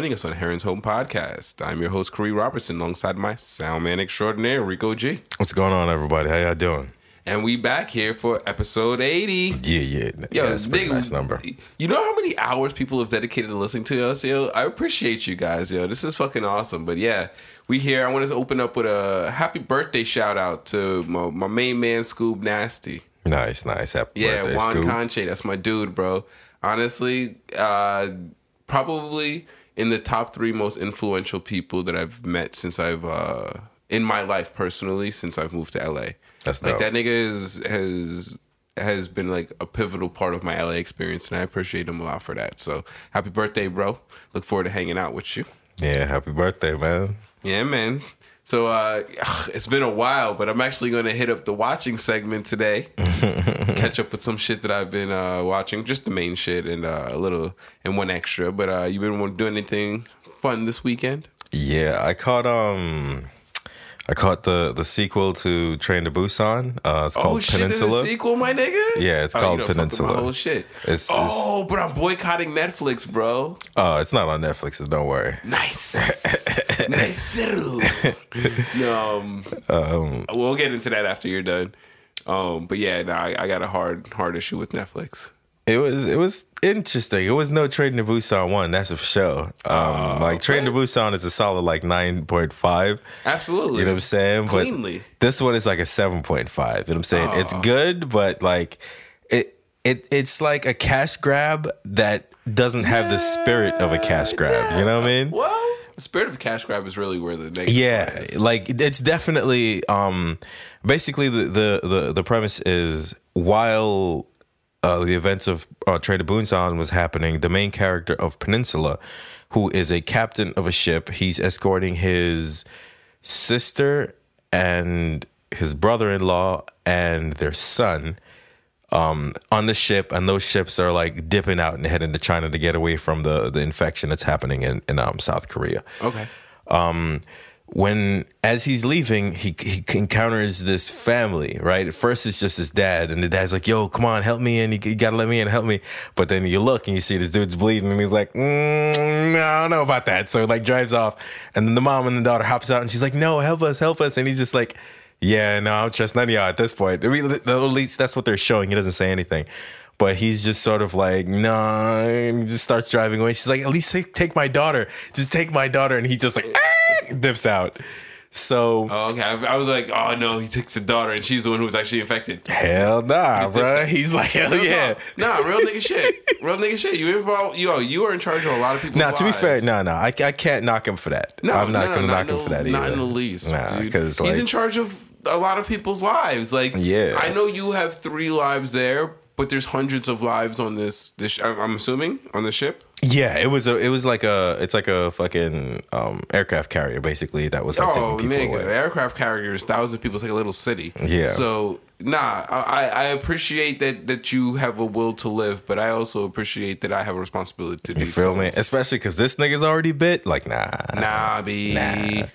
joining us on Heron's Home Podcast. I'm your host, Khary Robertson, alongside my sound man extraordinaire, Rico G. What's going on, everybody? How y'all doing? And we back here for episode 80. Yeah, yeah. Yo, yeah, a pretty nice number. You know how many hours people have dedicated to listening to us, yo? I appreciate you guys, yo. This is fucking awesome. But yeah, we here. I want to open up with a happy birthday shout out to my, my main man, Scoob Nasty. Nice, nice. Happy Yeah, birthday, Juan Scoop. Conche, that's my dude, bro. Honestly, uh, probably in the top three most influential people that I've met since I've uh, in my life personally since I've moved to LA. That's like dope. that nigga is, has has been like a pivotal part of my LA experience, and I appreciate him a lot for that. So happy birthday, bro! Look forward to hanging out with you. Yeah, happy birthday, man. Yeah, man. So uh, it's been a while, but I'm actually going to hit up the watching segment today. Catch up with some shit that I've been uh, watching, just the main shit and uh, a little and one extra. But uh, you been doing anything fun this weekend? Yeah, I caught um, I caught the the sequel to Train to Busan. Uh, it's called oh shit, Peninsula. sequel, my nigga. Yeah, it's Oh, called you done fucked up Peninsula. Oh shit. It's- it's- oh, but I'm boycotting Netflix, bro. Oh, it's not on Netflix. So don't worry. Nice, nice. no, um, we'll get into that after you're done. Um, but yeah, no, I, I got a hard, hard issue with Netflix. It was it was interesting. It was no Train to Busan one. That's for sure. Um, like Train to Busan is a solid like nine point five. Absolutely. You know what I'm saying? Cleanly. But this one is like a 7.5. You know what I'm saying? It's Oh. good, but like it it it's like a cash grab that doesn't have the spirit of a cash grab. You know what I mean? Well, the spirit of cash grab is really where the negative Yeah, is. like it's definitely um basically the the the, the premise is while uh, the events of uh, Train to Busan was happening, the main character of Peninsula, who is a captain of a ship, he's escorting his sister and his brother-in-law and their son um, on the ship, and those ships are like dipping out and heading to China to get away from the the infection that's happening in in um, South Korea Okay. When as he's leaving, he he encounters this family. Right, at first it's just his dad, and the dad's like, "Yo, come on, help me in. You, you gotta let me in, help me." But then you look and you see this dude's bleeding, and he's like, mm, "I don't know about that." So like drives off, and then the mom and the daughter hops out, and she's like, "No, help us, help us," and he's just like. Yeah, no, I trust none of y'all at this point. I mean, at least that's what they're showing. He doesn't say anything, but he's just sort of like, nah, and he just starts driving away. She's like, at least take, take my daughter. Just take my daughter, and he just like "Ah," dips out. So Oh, okay. I, I was like, oh no, he takes the daughter, and she's the one who was actually infected. hell nah, dips bro. He's like, hell Real yeah. talk. Nah, real nigga shit. Real nigga shit. You involved, yo, you are in charge of a lot of people. Now, to be fair, no, no, I, I can't knock him for that. No, I'm not no, gonna no, knock not him in for that either. Not in the least. Nah, because he's in charge of a lot of people's lives. Like, Yeah. I know you have three lives there, but there's hundreds of lives on this. This, I'm assuming, on the ship. yeah, it was a, it was like a, it's like a fucking um, aircraft carrier, basically. That was like Oh, nigga, the aircraft carriers, thousands of people. It's like a little city. Yeah. So, nah, I, I appreciate that that you have a will to live, but I also appreciate that I have a responsibility to do. You feel me? Especially because this nigga's already bit. Like, nah, Nah, be Nah.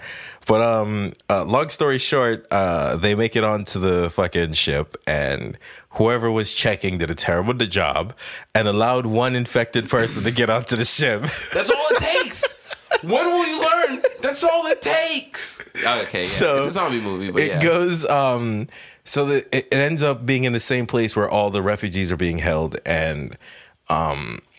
But um, uh, long story short, uh, they make it onto the fucking ship, and whoever was checking did a terrible job and allowed one infected person to get onto the ship. That's all it takes. when will you learn? That's all it takes. Okay, yeah. So, it's a zombie movie, but it yeah. goes um, so that it, it ends up being in the same place where all the refugees are being held, and um, hi-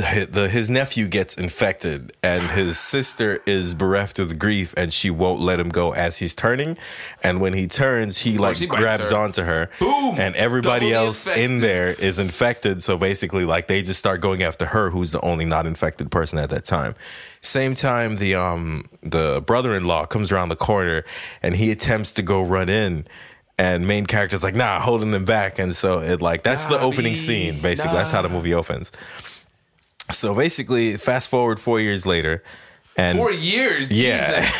the his nephew gets infected and his sister is bereft of grief and she won't let him go as he's turning. And when he turns he like grabs her. onto her Boom! and everybody else in there is infected. So basically like they just start going after her who's the only not infected person at that time. Same time the um the brother-in-law comes around the corner and he attempts to go run in and main character's like nah holding him back. And so it like that's the opening B. scene basically. That's how the movie opens so basically, fast forward four years later, and Four years. yeah,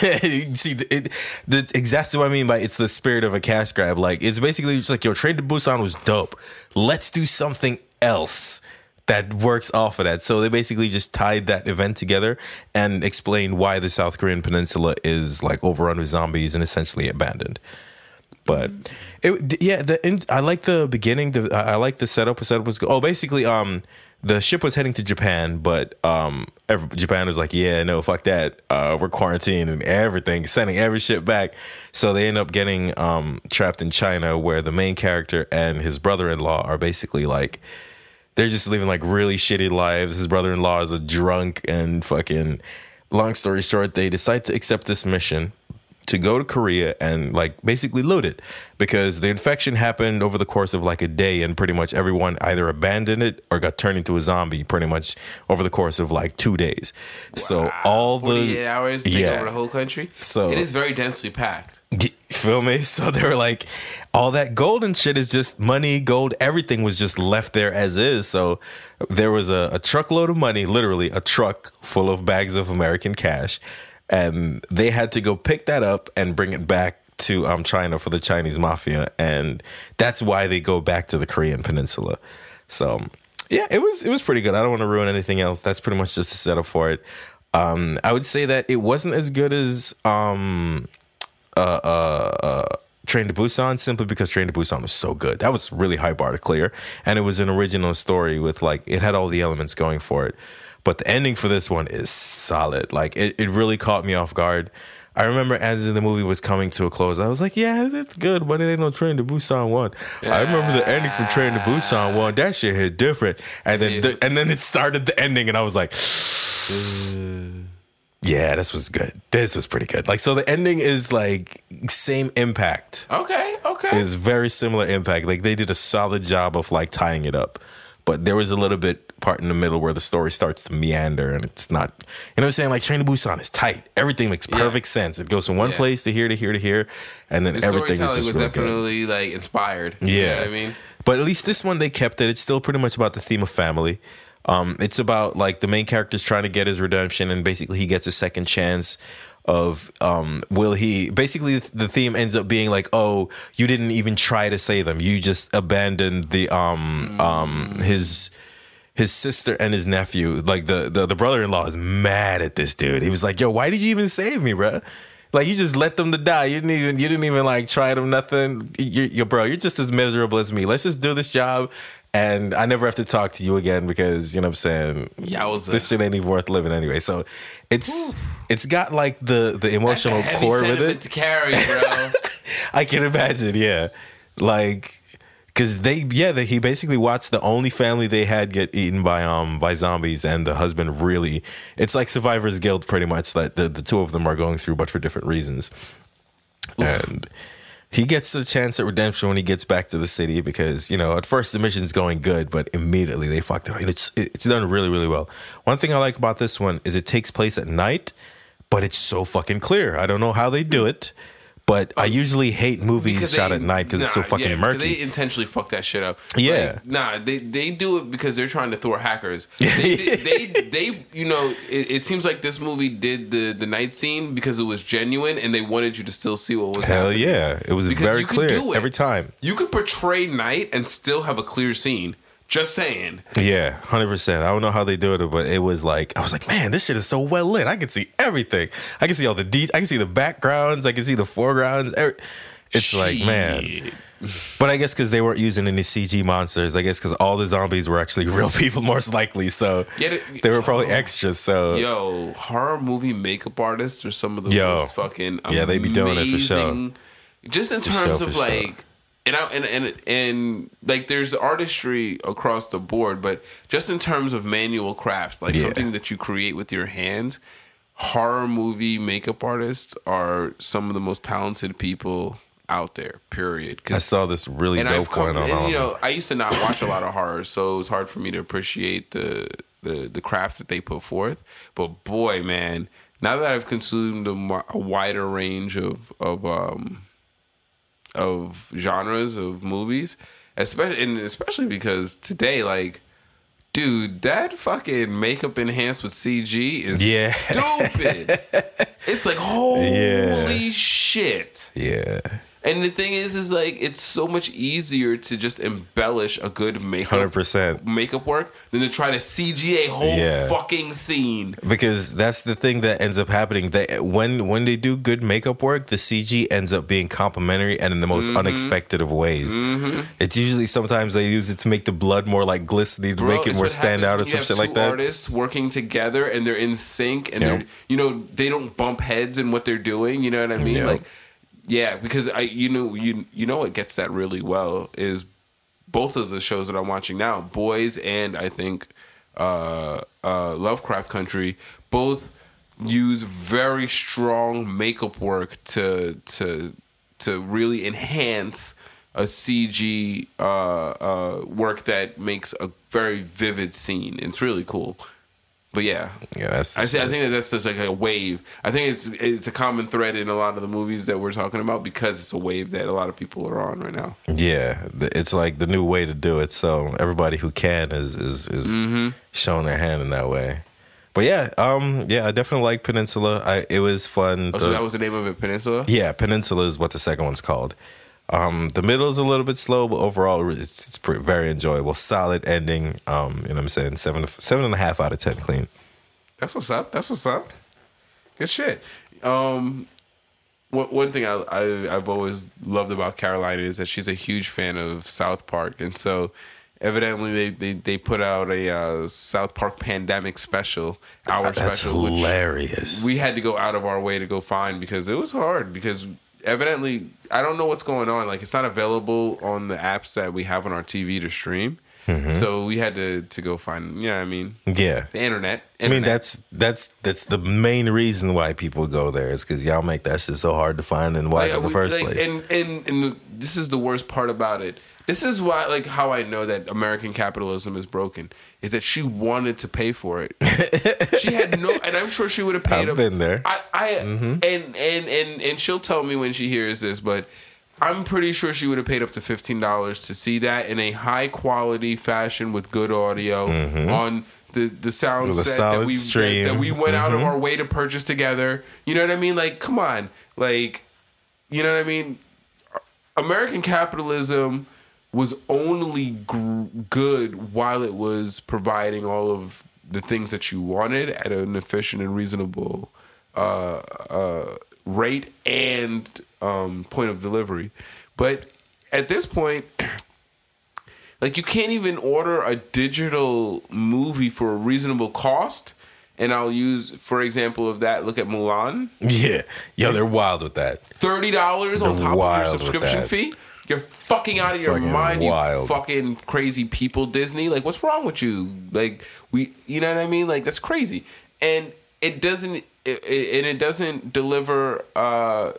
see, the, it, the exactly what I mean by it's the spirit of a cash grab. Like it's basically just like yo, Train to Busan was dope. Let's do something else that works off of that. So they basically just tied that event together and explained why the South Korean peninsula is like overrun with zombies and essentially abandoned. But it, yeah, the in, I like the beginning. The I I like the setup. The setup was good. Oh, basically, um, the ship was heading to Japan, but um, Japan was like, "Yeah, no, fuck that. Uh, we're quarantined and everything, sending every ship back." So they end up getting um, trapped in China, where the main character and his brother-in-law are basically like they're just living like really shitty lives. His brother-in-law is a drunk and fucking. Long story short, they decide to accept this mission to go to Korea and like basically loot it because the infection happened over the course of like a day and pretty much everyone either abandoned it or got turned into a zombie pretty much over the course of like two days. So all the 48 hours to take yeah. over the whole country. So- it is very densely packed. Feel me? So they were like, all that gold and shit is just money, gold, everything was just left there as is. So there was a, a truckload of money, literally a truck full of bags of American cash. And they had to go pick that up and bring it back to um, China for the Chinese mafia. And that's why they go back to the Korean peninsula. So yeah, it was it was pretty good. I don't want to ruin anything else. That's pretty much just a setup for it. Um, I would say that it wasn't as good as um, uh, uh, uh, Train to Busan simply because Train to Busan was so good. That was really high bar to clear, and it was an original story with like it had all the elements going for it. But the ending for this one is solid. Like it, it really caught me off guard. I remember as the movie was coming to a close, I was like, "Yeah, it's good, but it ain't no Train to Busan one." I remember the ending from Train to Busan one. That shit hit different, and then the, and then it started the ending, and I was like, "Yeah, this was good. This was pretty good." Like, so the ending is like same impact Okay, okay. is very similar impact. Like they did a solid job of like tying it up. But there was a little bit part in the middle where the story starts to meander and it's not you know what I'm saying? Like Train to Busan is tight. Everything makes perfect sense. It goes from one Yeah. place to here to here to here and then the everything is just was really good. definitely like inspired. You Yeah. know what I mean? But at least this one they kept it. It's still pretty much about the theme of family. Um, it's about like the main character's trying to get his redemption, and basically he gets a second chance. Of um, will he? Basically, the theme ends up being like, oh, you didn't even try to say them. You just abandoned the um um his his sister and his nephew. Like the the, the brother in law is mad at this dude. He was like, yo, why did you even save me, bro? Like you just let them to die. You didn't even you didn't even like try them nothing. You, you bro, you're just as miserable as me. Let's just do this job, and I never have to talk to you again because you know what I'm saying. Yowza. This shit ain't even worth living anyway. So it's it's got like the the emotional core with it. to carry, bro. I can imagine, yeah. Like because they yeah they, he basically watched the only family they had get eaten by um by zombies and the husband really it's like survivor's guilt pretty much that the, the two of them are going through but for different reasons. And he gets a chance at redemption when he gets back to the city because you know at first the mission's going good but immediately they fucked it up. And it's it's done really really well. One thing i like about this one is it takes place at night but it's so fucking clear. I don't know how they do it but i usually hate movies shot they- at night because it's so fucking yeah, murky They intentionally fuck that shit up. Yeah. Like, nah, they they do it because they're trying to thwart hackers. They, they, they, they, you know, it, it seems like this movie did the the night scene because it was genuine and they wanted you to still see what was happening. Hell happening. yeah. It was Because very you could clear do it. every time. You could portray night and still have a clear scene. Just saying. Yeah, 100%. I don't know how they do it, but it was like, I was like, man, this shit is so well lit. I can see everything. I can see all the de- I can see the backgrounds. I can see the foregrounds. Every- it's like, man. But I guess because they weren't using any CG monsters, I guess because all the zombies were actually real people, most likely. So Yeah, they- they were probably oh. extras. So Yo, horror movie makeup artists are some of the Yo. most fucking Yeah, they be doing it for sure. Just in For terms sure, of like. sure. And, I, and and and like, there's artistry across the board, but just in terms of manual craft, like Yeah. something that you create with your hands, horror movie makeup artists are some of the most talented people out there. Period. I saw this really and dope come, going on. and, you know, I used to not watch a lot of horror, so it was hard for me to appreciate the the the craft that they put forth. But boy, man, now that I've consumed a, a wider range of of um of genres of movies, especially and especially because today, like. Dude, that fucking makeup enhanced with CG is Yeah. stupid. it's like holy Yeah. shit. yeah. And the thing is, is like it's so much easier to just embellish a good makeup 100%. makeup work than to try to CG a whole Yeah. fucking scene. because that's the thing that ends up happening. That when when they do good makeup work, the CG ends up being complimentary and in the most Mm-hmm. unexpected of ways. It's usually sometimes they use it to make the blood more like glistening to make it more stand out or some shit like that. Artists working together and they're in sync and Yep. they're you know they don't bump heads in what they're doing. You know what I mean? Yep. Like yeah, because I you know you you know what gets that really well is both of the shows that I'm watching now, Boys and I think uh, uh, Lovecraft Country, both use very strong makeup work to to to really enhance a CG uh, uh, work that makes a very vivid scene. It's really cool. But yeah, Yeah, that's I say I think that that's just like a wave. I think it's it's a common thread in a lot of the movies that we're talking about because it's a wave that a lot of people are on right now. Yeah, it's like the new way to do it. So everybody who can is is is Mm-hmm. showing their hand in that way. But yeah, um, yeah, I definitely like Peninsula. I it was fun. Oh, so that was the name of it, Peninsula. yeah, Peninsula is what the second one's called. Um, the middle is a little bit slow, but overall it's, it's pretty, very enjoyable. Solid ending. Um, you know what I'm saying? Seven seven and a half out of ten clean. That's what's up. That's what's up. Good shit. Um, one one thing I, I I've always loved about Caroline is that she's a huge fan of South Park, and so evidently they they, they put out a uh, South Park pandemic special, hour That's special, which hilarious. we had to go out of our way to go find because it was hard because evidently I don't know what's going on. Like it's not available on the apps that we have on our TV to stream. Mm-hmm. So we had to to go find. Yeah, I mean yeah. the internet. I mean that's that's that's the main reason why people go there is because y'all make that shit so hard to find and watch Like, in the we- first like, place. And and and the, this is the worst part about it. This is why, like, how I know that American capitalism is broken is that she wanted to pay for it. she had no, and I'm sure she would have paid. I've up- been there. I, I and and and and she'll tell me when she hears this, but I'm pretty sure she would have paid up to fifteen dollars to see that in a high quality fashion with good audio on the the sound Mm-hmm. With set that we stream. that we went out of our way to purchase together. You know what I mean? Like, come on, like, you know what I mean? American capitalism was only gr- good while it was providing all of the things that you wanted at an efficient and reasonable uh, uh, rate and um, point of delivery. But at this point, like you can't even order a digital movie for a reasonable cost. And I'll use, for example, of that. Look at Mulan. yeah, yo, they're wild with that. thirty dollars on top of your subscription fee. You're fucking out of your Fucking mind, wild. you fucking crazy people, Disney. Like, what's wrong with you? Like, we, you know what I mean? Like, that's crazy, and it doesn't, it, it, and it doesn't deliver. uh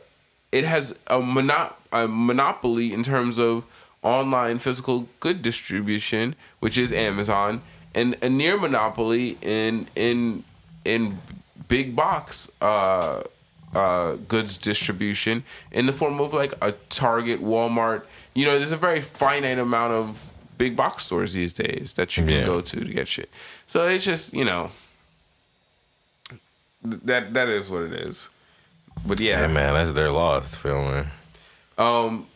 It has a, mono- a monopoly in terms of online physical good distribution, which is Amazon, and a near monopoly in in in big box uh, uh, goods distribution in the form of like a Target, Walmart. You know, there's a very finite amount of big box stores these days that you can Yeah. go to to get shit. So it's just you know that that is what it is. But yeah, Hey man, that's their loss. Feel me? um,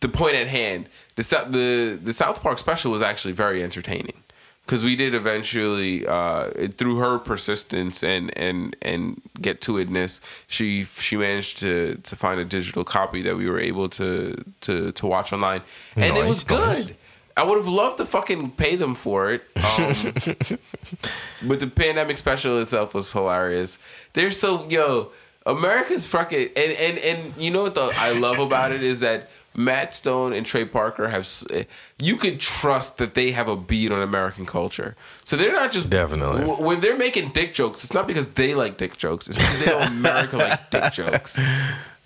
the point at hand, the the the South Park special was actually very entertaining because we did eventually uh, through her persistence and and and get to itness, she she managed to to find a digital copy that we were able to to to watch online, and it was Nice, nice. good. I would have loved to fucking pay them for it. Um, but the pandemic special itself was hilarious. They're so yo, America's fucking and and and you know what the I love about it is that Matt Stone and Trey Parker have you could trust that they have a beat on American culture. So they're not just Definitely. w- when they're making dick jokes. It's not because they like dick jokes. It's because they know America likes dick jokes.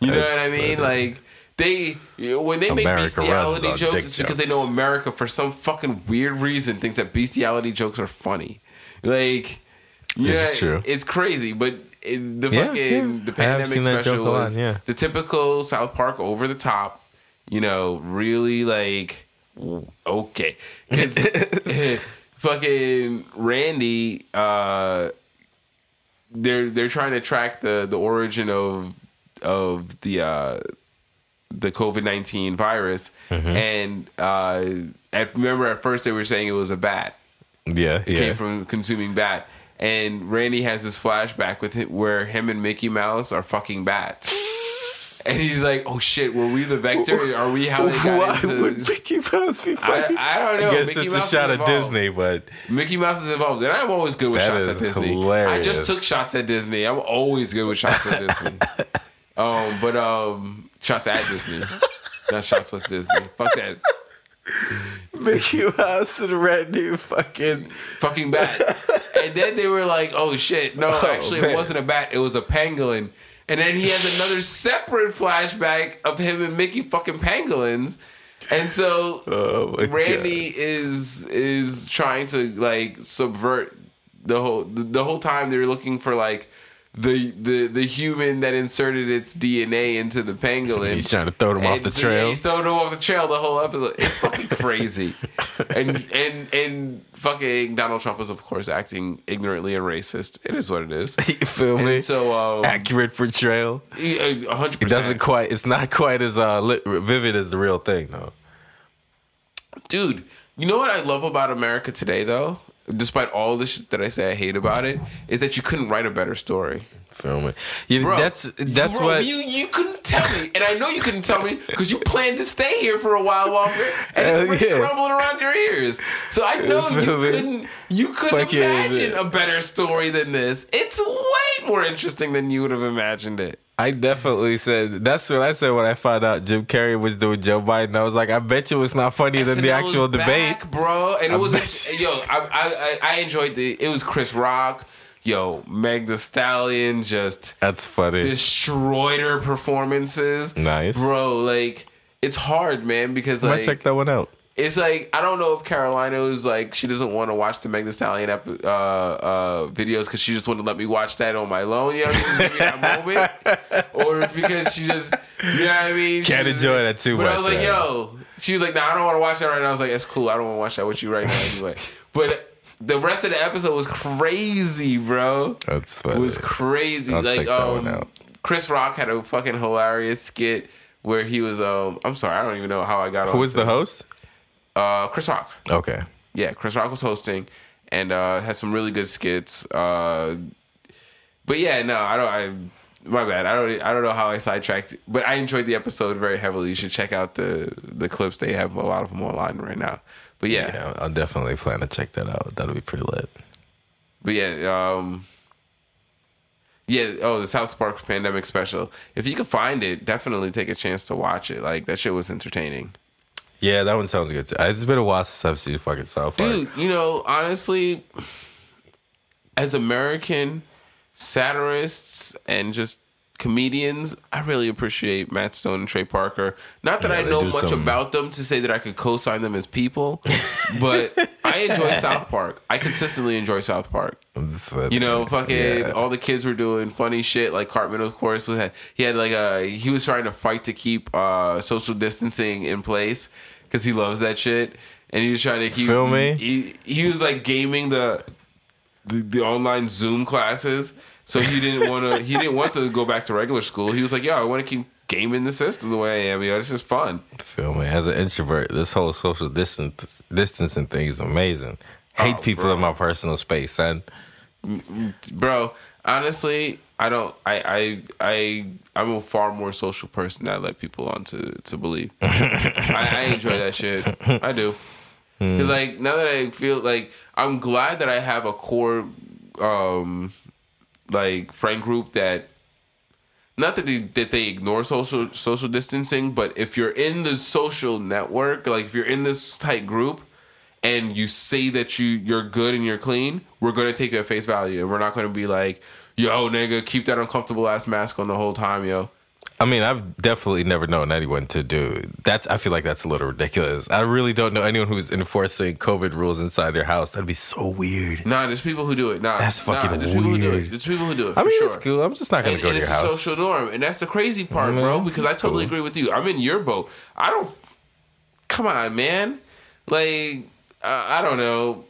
You know what I mean? uh, Like they when they make America runs bestiality jokes, it's because jokes. they know America for some fucking weird reason thinks that bestiality jokes are funny. Like, yeah, is true. it's crazy. But the fucking yeah. the pandemic special was yeah. the typical South Park over the top. You know, really like okay. fucking Randy. uh they're they're trying to track the the origin of of the uh the COVID nineteen virus, and uh, at, remember at first they were saying it was a bat. Yeah, It yeah. came from consuming bat. And Randy has this flashback with it where him and Mickey Mouse are fucking bats. And he's like, "Oh shit, were we the vector? Are we how they got Why into?" would Mickey Mouse be I, fucking? I don't know. I guess Mickey it's Mouse a is shot of involved. Disney, but Mickey Mouse is involved, and I'm always good with That shots is at Disney. I hilarious. just took shots at Disney. I'm always good with shots at Disney. um, but um, shots at Disney, not shots with Disney. Fuck that Mickey Mouse and Randy fucking. fucking bat. and then they were like, "Oh shit, no, actually, man. it wasn't a bat. It was a pangolin." And then he has another separate flashback of him and Mickey fucking pangolins. And so Oh Randy is is trying to like subvert the whole the, the whole time they're looking for like the the the human that inserted its DNA into the pangolin. He's trying to throw them off the so, yeah, trail. he's throwing them off the trail the whole episode. It's fucking crazy. and and and fucking Donald Trump is of course acting ignorantly and racist. It is what it is. You feel me? So um, Accurate portrayal. a hundred It doesn't quite. It's not quite as uh, lit, vivid as the real thing, though. Dude, you know what I love about America today though? Despite all the shit that I say I hate about it, is that you couldn't write a better story. Me? Yeah, Bro, that's that's bro, what. you you couldn't tell me, and I know you couldn't tell me because you planned to stay here for a while longer, and it's yeah. crumbling around your ears. So I know you couldn't you couldn't Fuck imagine man. a better story than this. It's way more interesting than you would have imagined it. I definitely said that's what I said when I found out Jim Carrey was doing Joe Biden. I was like, I bet you it's not funnier than the actual debate. back, bro. And it was bet yo, I, I I I enjoyed the. It was Chris Rock, yo, Meg Thee Stallion, just That's funny. destroyed her performances. Nice. bro. Like it's hard, man, because I might like check that one out. It's like I don't know if Carolina was like she doesn't want to watch the Meg Thee Stallion ep- uh, uh, videos because she just wouldn't let me watch that on my own. You know, what I mean? just give me that moment, or if because she just you know what I mean. She Can't just- enjoy that too But I was like, man. yo, she was like, nah, I don't want to watch that right now. I was like, it's cool. I don't want to watch that with you right now anyway. But the rest of the episode was crazy, bro. That's funny. It was crazy. I'll like um. Chris Rock had a fucking hilarious skit where he was um I'm sorry, I don't even know how I got on. Who was the host? Uh Chris Rock. Okay. Yeah, Chris Rock was hosting and uh had some really good skits. Uh but yeah, no, I don't I my bad. I don't I don't know how I sidetracked, but I enjoyed the episode very heavily. You should check out the the clips. They have a lot of them online right now. But yeah, Yeah, I'll definitely plan to check that out. That'll be pretty lit. But yeah, um yeah, oh, the South Park pandemic special. If you can find it, definitely take a chance to watch it. Like that shit was entertaining. Yeah, that one sounds good too. It's been a while since I've seen fucking South Park. Dude, you know, honestly, as American satirists and just comedians, I really appreciate Matt Stone and Trey Parker. Not that Yeah, I know much some- about them to say that I could co-sign them as people, but I enjoy South Park. I consistently enjoy South Park. You know, fucking Yeah. all the kids were doing funny shit. Like Cartman, of course, had, he had like a he was trying to fight to keep uh, social distancing in place because he loves that shit, and he was trying to keep. Me? He, he was like gaming the, the the online Zoom classes, so he didn't want to. He didn't want to go back to regular school. He was like, "Yo, I want to keep gaming the system the way I am. Yo, this is fun." Feel me? As an introvert, this whole social distance distancing thing is amazing. Hate Oh, people bro. in my personal space, son. bro honestly i don't i i i i'm a far more social person that i let people on to to believe. I, I enjoy that shit. I do. Because like now that i feel like i'm glad that i have a core um like friend group that not that they that they ignore social social distancing, but if you're in the social network, like if you're in this tight group and you say that you you're good and you're clean, we're gonna take you at face value, and we're not gonna be like, yo, nigga, keep that uncomfortable ass mask on the whole time, yo. I mean, I've definitely never known anyone to do that's. I feel like that's a little ridiculous. I really don't know anyone who's enforcing COVID rules inside their house. That'd be so weird. Nah, there's people who do it. Nah, That's nah, fucking there's People who do it. weird. There's people who do it. I mean, sure. it's cool. I'm just not gonna and, go and to your it's a social norm, and that's the crazy part, Yeah, bro. Because I totally cool. agree with you. I'm in your boat. I don't. Come on, man. Like uh, I don't know.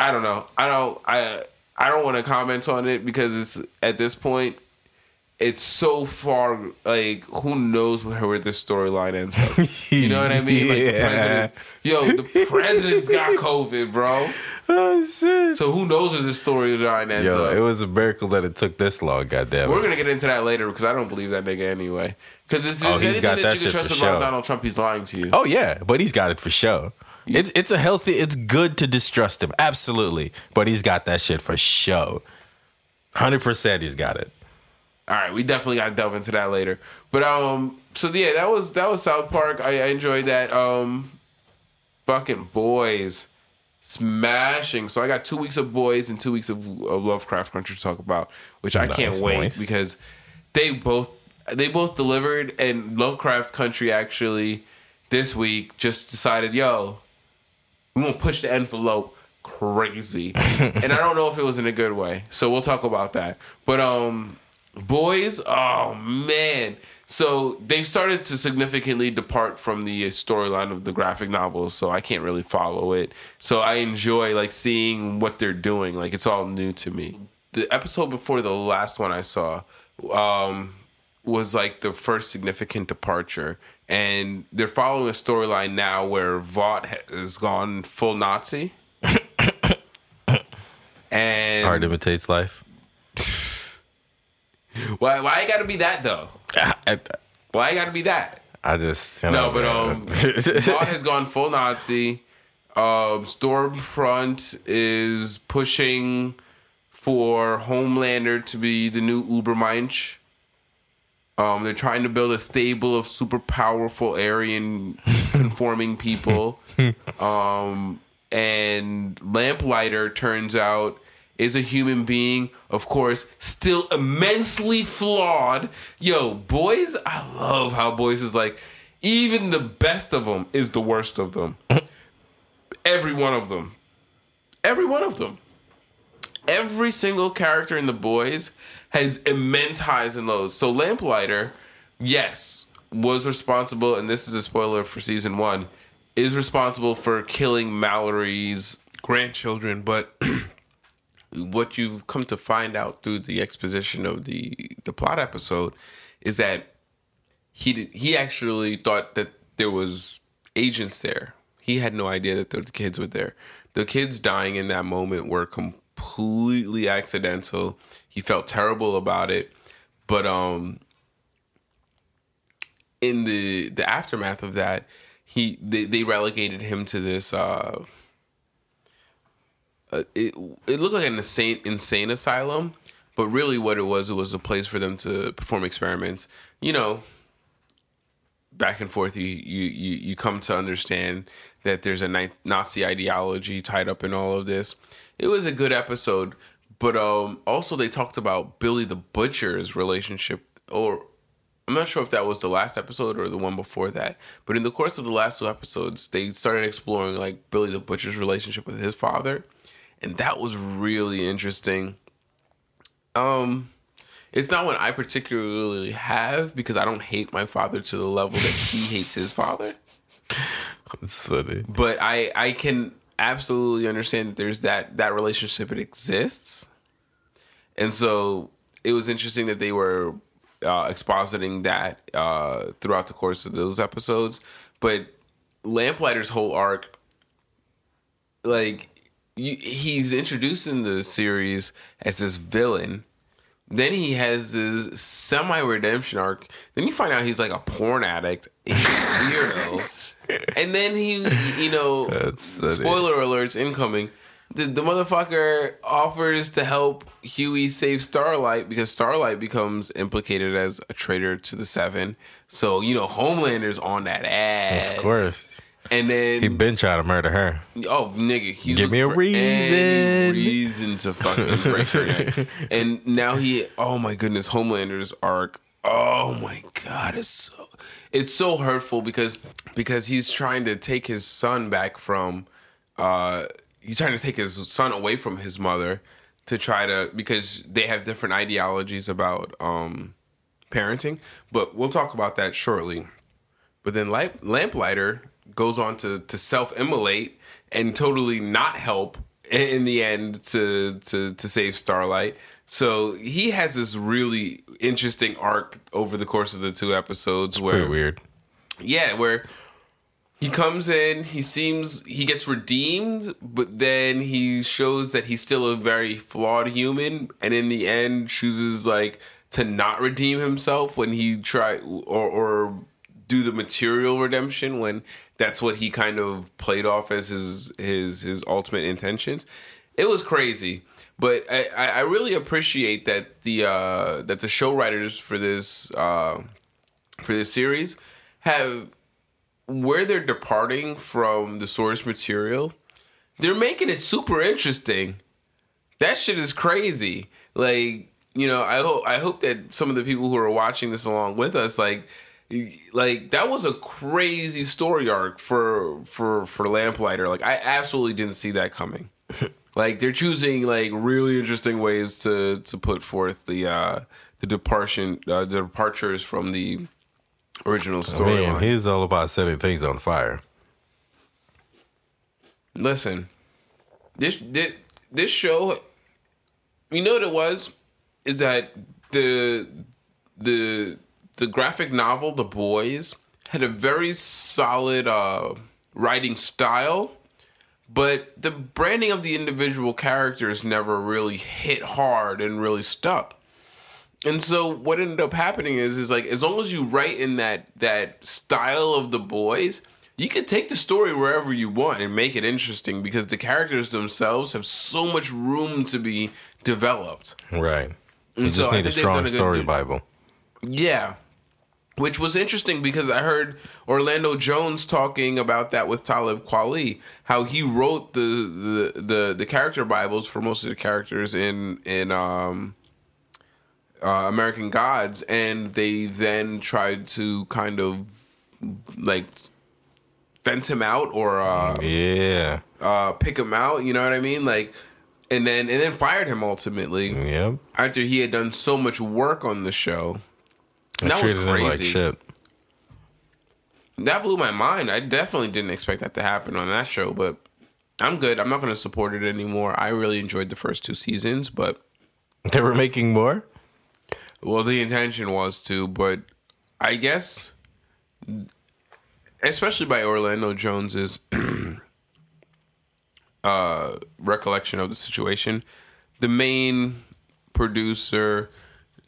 I don't know. I don't. I I don't want to comment on it because it's at this point. it's so far like who knows where, where this storyline ends up. You know what I mean? Like the Yeah. president, yo, the president's got COVID, bro. Oh shit. So who knows where this storyline ends Yo, up? it was a miracle that it took this long. Goddamn. We're gonna get into that later because I don't believe that nigga anyway. Because if Oh, there's he's anything got that, that you can trust about sure. Donald Trump, he's lying to you. Oh yeah, but he's got it for sure. It's it's a healthy. It's good to distrust him, absolutely. But he's got that shit for sure. Hundred percent, he's got it. All right, we definitely got to delve into that later. But um, so yeah, that was that was South Park. I, I enjoyed that. Um, fucking boys, smashing. So I got two weeks of boys and two weeks of, of Lovecraft Country to talk about, which I can't wait nice. because they both they both delivered, and Lovecraft Country actually this week just decided, yo, we gonna push the envelope crazy. And i don't know if it was in a good way so we'll talk about that. But um boys oh man. So they've started to significantly depart from the storyline of the graphic novels so i can't really follow it. So i enjoy like seeing what they're doing. Like it's all new to me. The episode before the last one i saw um was like the first significant departure. And they're following a storyline now where Vought has gone full Nazi. and Art imitates life. why why you gotta be that though? Why you gotta be that? I just you No, know, but man. um Vought has gone full Nazi. Um Stormfront is pushing for Homelander to be the new Ubermensch. Um, they're trying to build a stable of super powerful Aryan conforming people. Um, and Lamplighter turns out is a human being, of course, still immensely flawed. Yo, boys, I love how boys is like, even the best of them is the worst of them. Every one of them. Every one of them every single character in the boys has immense highs and lows. So Lamplighter, yes, was responsible, and this is a spoiler for season one, is responsible for killing Mallory's grandchildren, but what you've come to find out through the exposition of the the plot episode is that he did, he actually thought that there was agents there. He had no idea that the kids were there. The kids dying in that moment were completely accidental. He felt terrible about it, but um in the the aftermath of that, he they, they relegated him to this uh uh, it it looked like an insane insane asylum, but really what it was it was a place for them to perform experiments. You know, back and forth, you you you, you come to understand that there's a Nazi ideology tied up in all of this. It was a good episode, but um, also they talked about Billy the Butcher's relationship, or I'm not sure if that was the last episode or the one before that. But in the course of the last two episodes, they started exploring like Billy the Butcher's relationship with his father, and that was really interesting. Um, it's not one I particularly have because I don't hate my father to the level that he hates his father. it's funny. But I I can absolutely understand that there's that that relationship it exists, and so it was interesting that they were uh, expositing that uh, throughout the course of those episodes. But Lamplighter's whole arc, like you, he's introduced in the series as this villain. Then he has this semi redemption arc. Then you find out he's like a porn addict, he's a weirdo, and then he, you know, spoiler alerts incoming. The, the motherfucker offers to help Huey save Starlight because Starlight becomes implicated as a traitor to the Seven. So you know, Homelander's on that ass, Of course. And then He been trying to murder her. Oh, nigga, he's Give me a reason. reason to fucking break her neck. And now he, oh my goodness, Homelander's arc. Oh my god, it's so, it's so hurtful because because he's trying to take his son back from, uh, he's trying to take his son away from his mother to try to because they have different ideologies about um parenting. But we'll talk about that shortly. But then Lamp- Lamplighter goes on to to self immolate and totally not help in the end to to to save Starlight. So he has this really interesting arc over the course of the two episodes where Pretty weird. yeah, where he comes in, he seems he gets redeemed, but then he shows that he's still a very flawed human, and in the end chooses like to not redeem himself when he try or or do the material redemption when that's what he kind of played off as his his his ultimate intentions. It was crazy. But I, I really appreciate that the uh, that the show writers for this uh, for this series have where they're departing from the source material, they're making it super interesting. That shit is crazy. Like, you know, I hope I hope that some of the people who are watching this along with us, like, like that was a crazy story arc for for for Lamplighter. Like, I absolutely didn't see that coming. like, they're choosing like really interesting ways to to put forth the uh the departure uh, the departures from the original Man, storyline. he's all about setting things on fire. Listen, this this this show, you know what it was, is that the the the graphic novel, The Boys, had a very solid uh, writing style, but the branding of the individual characters never really hit hard and really stuck. And so what ended up happening is is like as long as you write in that that style of the boys, you can take the story wherever you want and make it interesting because the characters themselves have so much room to be developed. Right. You And just so need a think they've done strong a story do- bible. Yeah. Which was interesting because I heard Orlando Jones talking about that with Talib Kweli, how he wrote the the the, the character bibles for most of the characters in in um uh, American Gods, and they then tried to kind of like fence him out or uh, Yeah. uh, pick him out. You know what I mean? Like, and then and then fired him ultimately Yep. after he had done so much work on the show. And that was crazy. like shit. That blew my mind. I definitely didn't expect that to happen on that show, but I'm good. I'm not going to support it anymore. I really enjoyed the first two seasons, but They were making more? well, the intention was to, but I guess especially by Orlando Jones's uh recollection of the situation, the main producer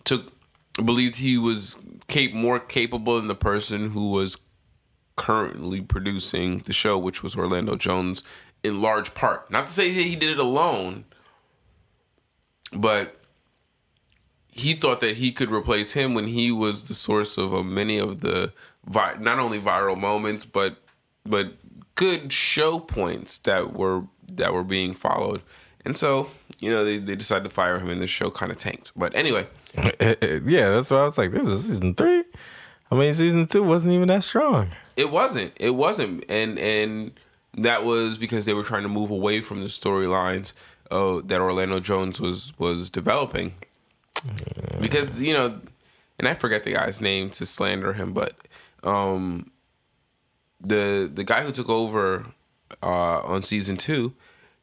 took believed he was cap- more capable than the person who was currently producing the show, which was Orlando Jones, in large part. Not to say that he did it alone, but he thought that he could replace him when he was the source of uh, many of the vi- not only viral moments, but but good show points that were that were being followed. And so, you know, they, they decided to fire him, and the show kind of tanked. But anyway, yeah, that's why I was like, this is season three. I mean, season two wasn't even that strong. It wasn't. It wasn't, and and that was because they were trying to move away from the storylines uh, that Orlando Jones was was developing. Because you know, and I forget the guy's name to slander him, but um, the the guy who took over uh, on season two,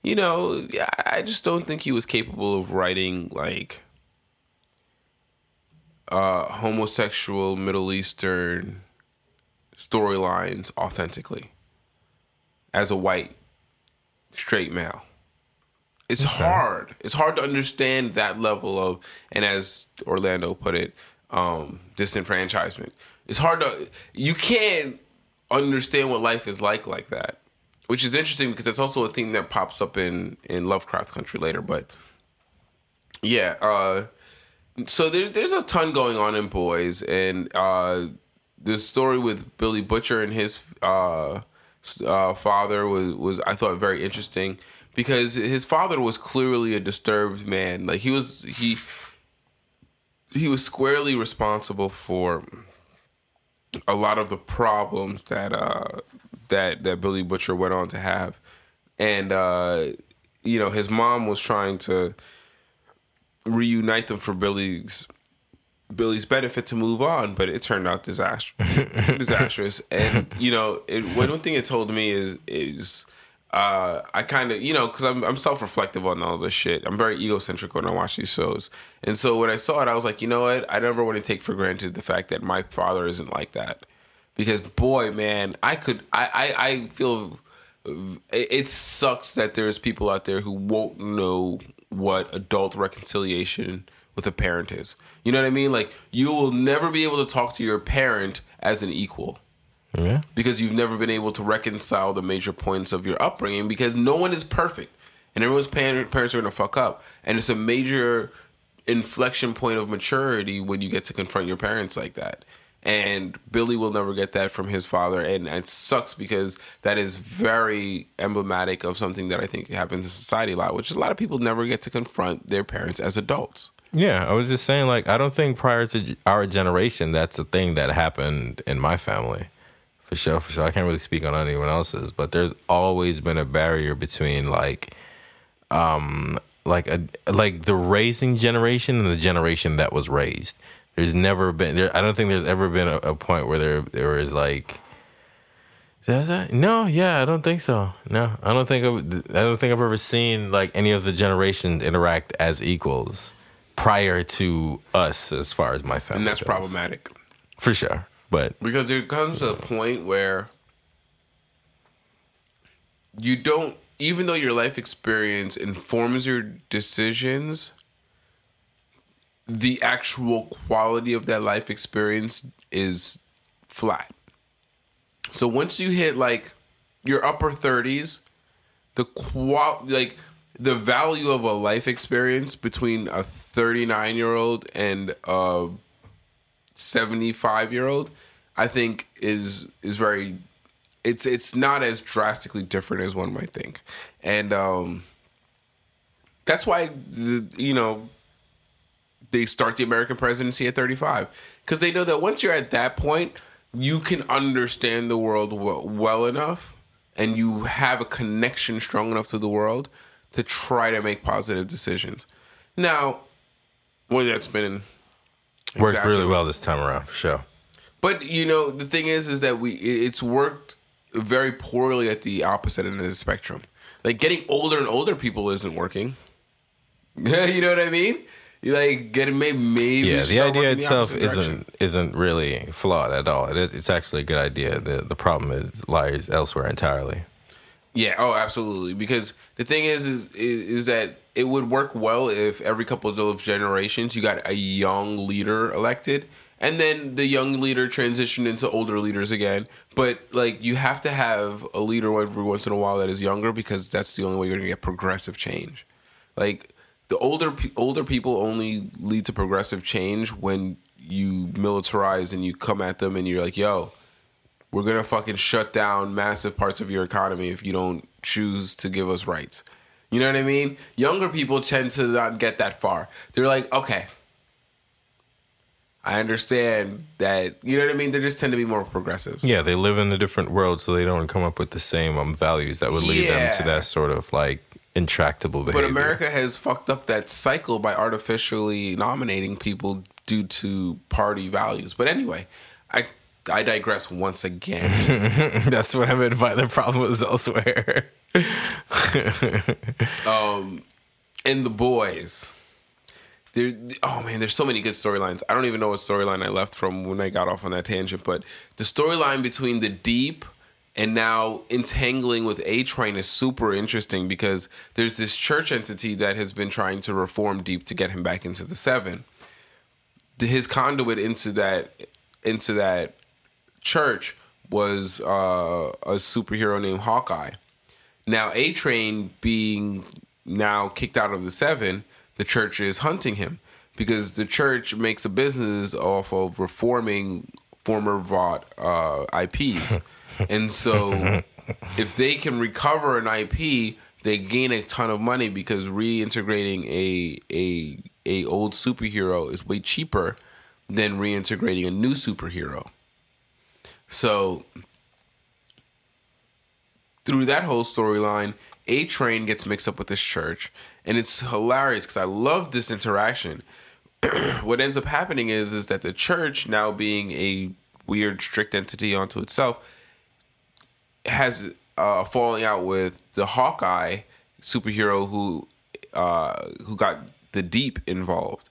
you know, I just don't think he was capable of writing like uh, homosexual Middle Eastern storylines authentically as a white straight male. It's hard. It's hard to understand that level of, and as Orlando put it, um, disenfranchisement. It's hard to, you can't understand what life is like like that, which is interesting because it's also a theme that pops up in in Lovecraft Country later. But yeah, uh, so there, there's a ton going on in Boys, and uh, the story with Billy Butcher and his uh, uh, father was was I thought very interesting because his father was clearly a disturbed man. Like he was he he was squarely responsible for a lot of the problems that uh, that that Billy Butcher went on to have, and uh, you know his mom was trying to reunite them for Billy's Billy's benefit to move on, but it turned out disastrous. disastrous. And you know, it, one thing it told me is is uh, I kind of, you know, because I'm, I'm self reflective on all this shit. I'm very egocentric when I watch these shows. And so when I saw it, I was like, you know what? I never want to take for granted the fact that my father isn't like that. Because, boy, man, I could, I, I, I feel it it sucks that there's people out there who won't know what adult reconciliation with a parent is. You know what I mean? Like, you will never be able to talk to your parent as an equal Yeah. because you've never been able to reconcile the major points of your upbringing because no one is perfect and everyone's parents are going to fuck up and it's a major inflection point of maturity when you get to confront your parents like that and billy will never get that from his father and it sucks because that is very emblematic of something that i think happens in society a lot which a lot of people never get to confront their parents as adults Yeah, I was just saying, like, I don't think prior to our generation, that's a thing that happened in my family. For sure, for sure. I can't really speak on anyone else's, but there's always been a barrier between, like, um, like a like the raising generation and the generation that was raised. There's never been there. I don't think there's ever been a, a point where there there is like. Is that- No, yeah, I don't think so. No, I don't think I've, I don't think I've ever seen like any of the generations interact as equals prior to us, as far as my family. and that's goes. problematic for sure. But because there comes to a point where you don't even though your life experience informs your decisions the actual quality of that life experience is flat. So once you hit like your upper 30s the qual like the value of a life experience between a 39 year old and a 75 year old i think is is very it's it's not as drastically different as one might think. And um that's why you know they start the american presidency at 35 because they know that once you're at that point you can understand the world well, well enough and you have a connection strong enough to the world to try to make positive decisions now whether that's been worked really well this time around for sure. But you know, the thing is, is that we it's worked very poorly at the opposite end of the spectrum. Like getting older and older people isn't working. you know what I mean? Like getting maybe maybe Yeah, the idea itself direction. isn't isn't really flawed at all. It is, it's actually a good idea. The the problem is lies elsewhere entirely. Yeah. Oh, absolutely. Because the thing is, is, is, is that it would work well if every couple of generations you got a young leader elected, and then the young leader transitioned into older leaders again. But like, you have to have a leader every once in a while that is younger because that's the only way you're gonna get progressive change. Like the older older people only lead to progressive change when you militarize and you come at them and you're like, yo, we're gonna fucking shut down massive parts of your economy if you don't choose to give us rights. You know what I mean? Younger people tend to not get that far. They're like, okay, I understand that. You know what I mean? They just tend to be more progressive. Yeah, they live in a different world, so they don't come up with the same um, values that would lead them to that sort of like intractable behavior. But America has fucked up that cycle by artificially nominating people due to party values. But anyway, I I digress once again. That's what I meant by the problem was elsewhere. Um, and the boys. There, oh man, there's so many good storylines. I don't even know what storyline I left from when I got off on that tangent, but the storyline between the deep and now entangling with A Train is super interesting because there's this church entity that has been trying to reform Deep to get him back into the seven. His conduit into that into that church was uh, a superhero named Hawkeye. Now, A Train being now kicked out of the seven, the church is hunting him because the church makes a business off of reforming former Vought uh, IPs. and so, if they can recover an IP, they gain a ton of money because reintegrating a a a old superhero is way cheaper than reintegrating a new superhero. So through that whole storyline, A Train gets mixed up with this church, and it's hilarious because I love this interaction. what ends up happening is is that the church, now being a weird strict entity onto itself, has uh, falling out with the Hawkeye superhero who uh, who got the Deep involved.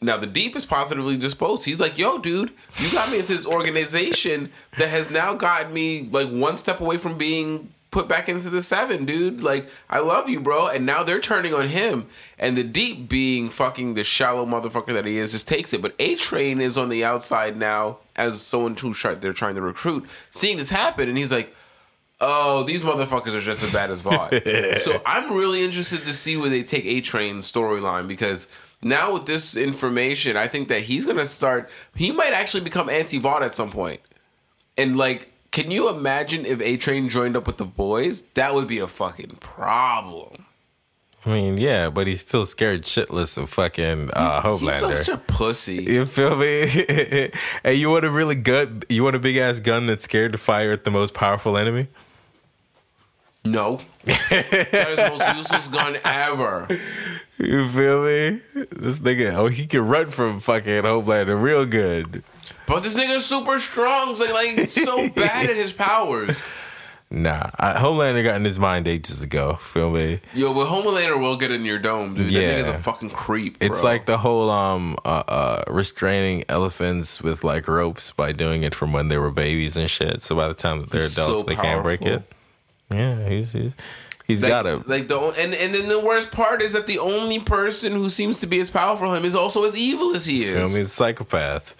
Now the Deep is positively disposed. He's like, "Yo, dude, you got me into this organization that has now gotten me like one step away from being put back into the seven, dude. Like, I love you, bro." And now they're turning on him, and the Deep, being fucking the shallow motherfucker that he is, just takes it. But A Train is on the outside now as someone who they're trying to recruit, seeing this happen, and he's like oh, these motherfuckers are just as bad as Vought. so I'm really interested to see where they take A Train's storyline because now with this information, I think that he's gonna start. He might actually become anti Vought at some. And like, can you imagine if A Train joined up with the boys? That would be a fucking problem. I mean, yeah, but he's still scared shitless of fucking uh, Homelander. He's such a pussy. You feel me? hey, you want a really good, you want a big ass gun that's scared to fire at the most powerful enemy? No. that is the most useless gun ever. You feel me? This nigga, oh, he can run from fucking Homelander real good. But this nigga's super strong. It's like, like so bad at his powers. Nah, I, Homelander got in his mind ages ago. Feel me? Yo, but Homelander will get in your dome, dude. Yeah. That nigga's a fucking creep. Bro. It's like the whole um uh, uh, restraining elephants with like ropes by doing it from when they were babies and shit. So by the time that they're adults, so they can't break it. Yeah, he's he's he's like, got him. Like the and and then the worst part is that the only person who seems to be as powerful as him is also as evil as he is. Feel me? He's a psychopath.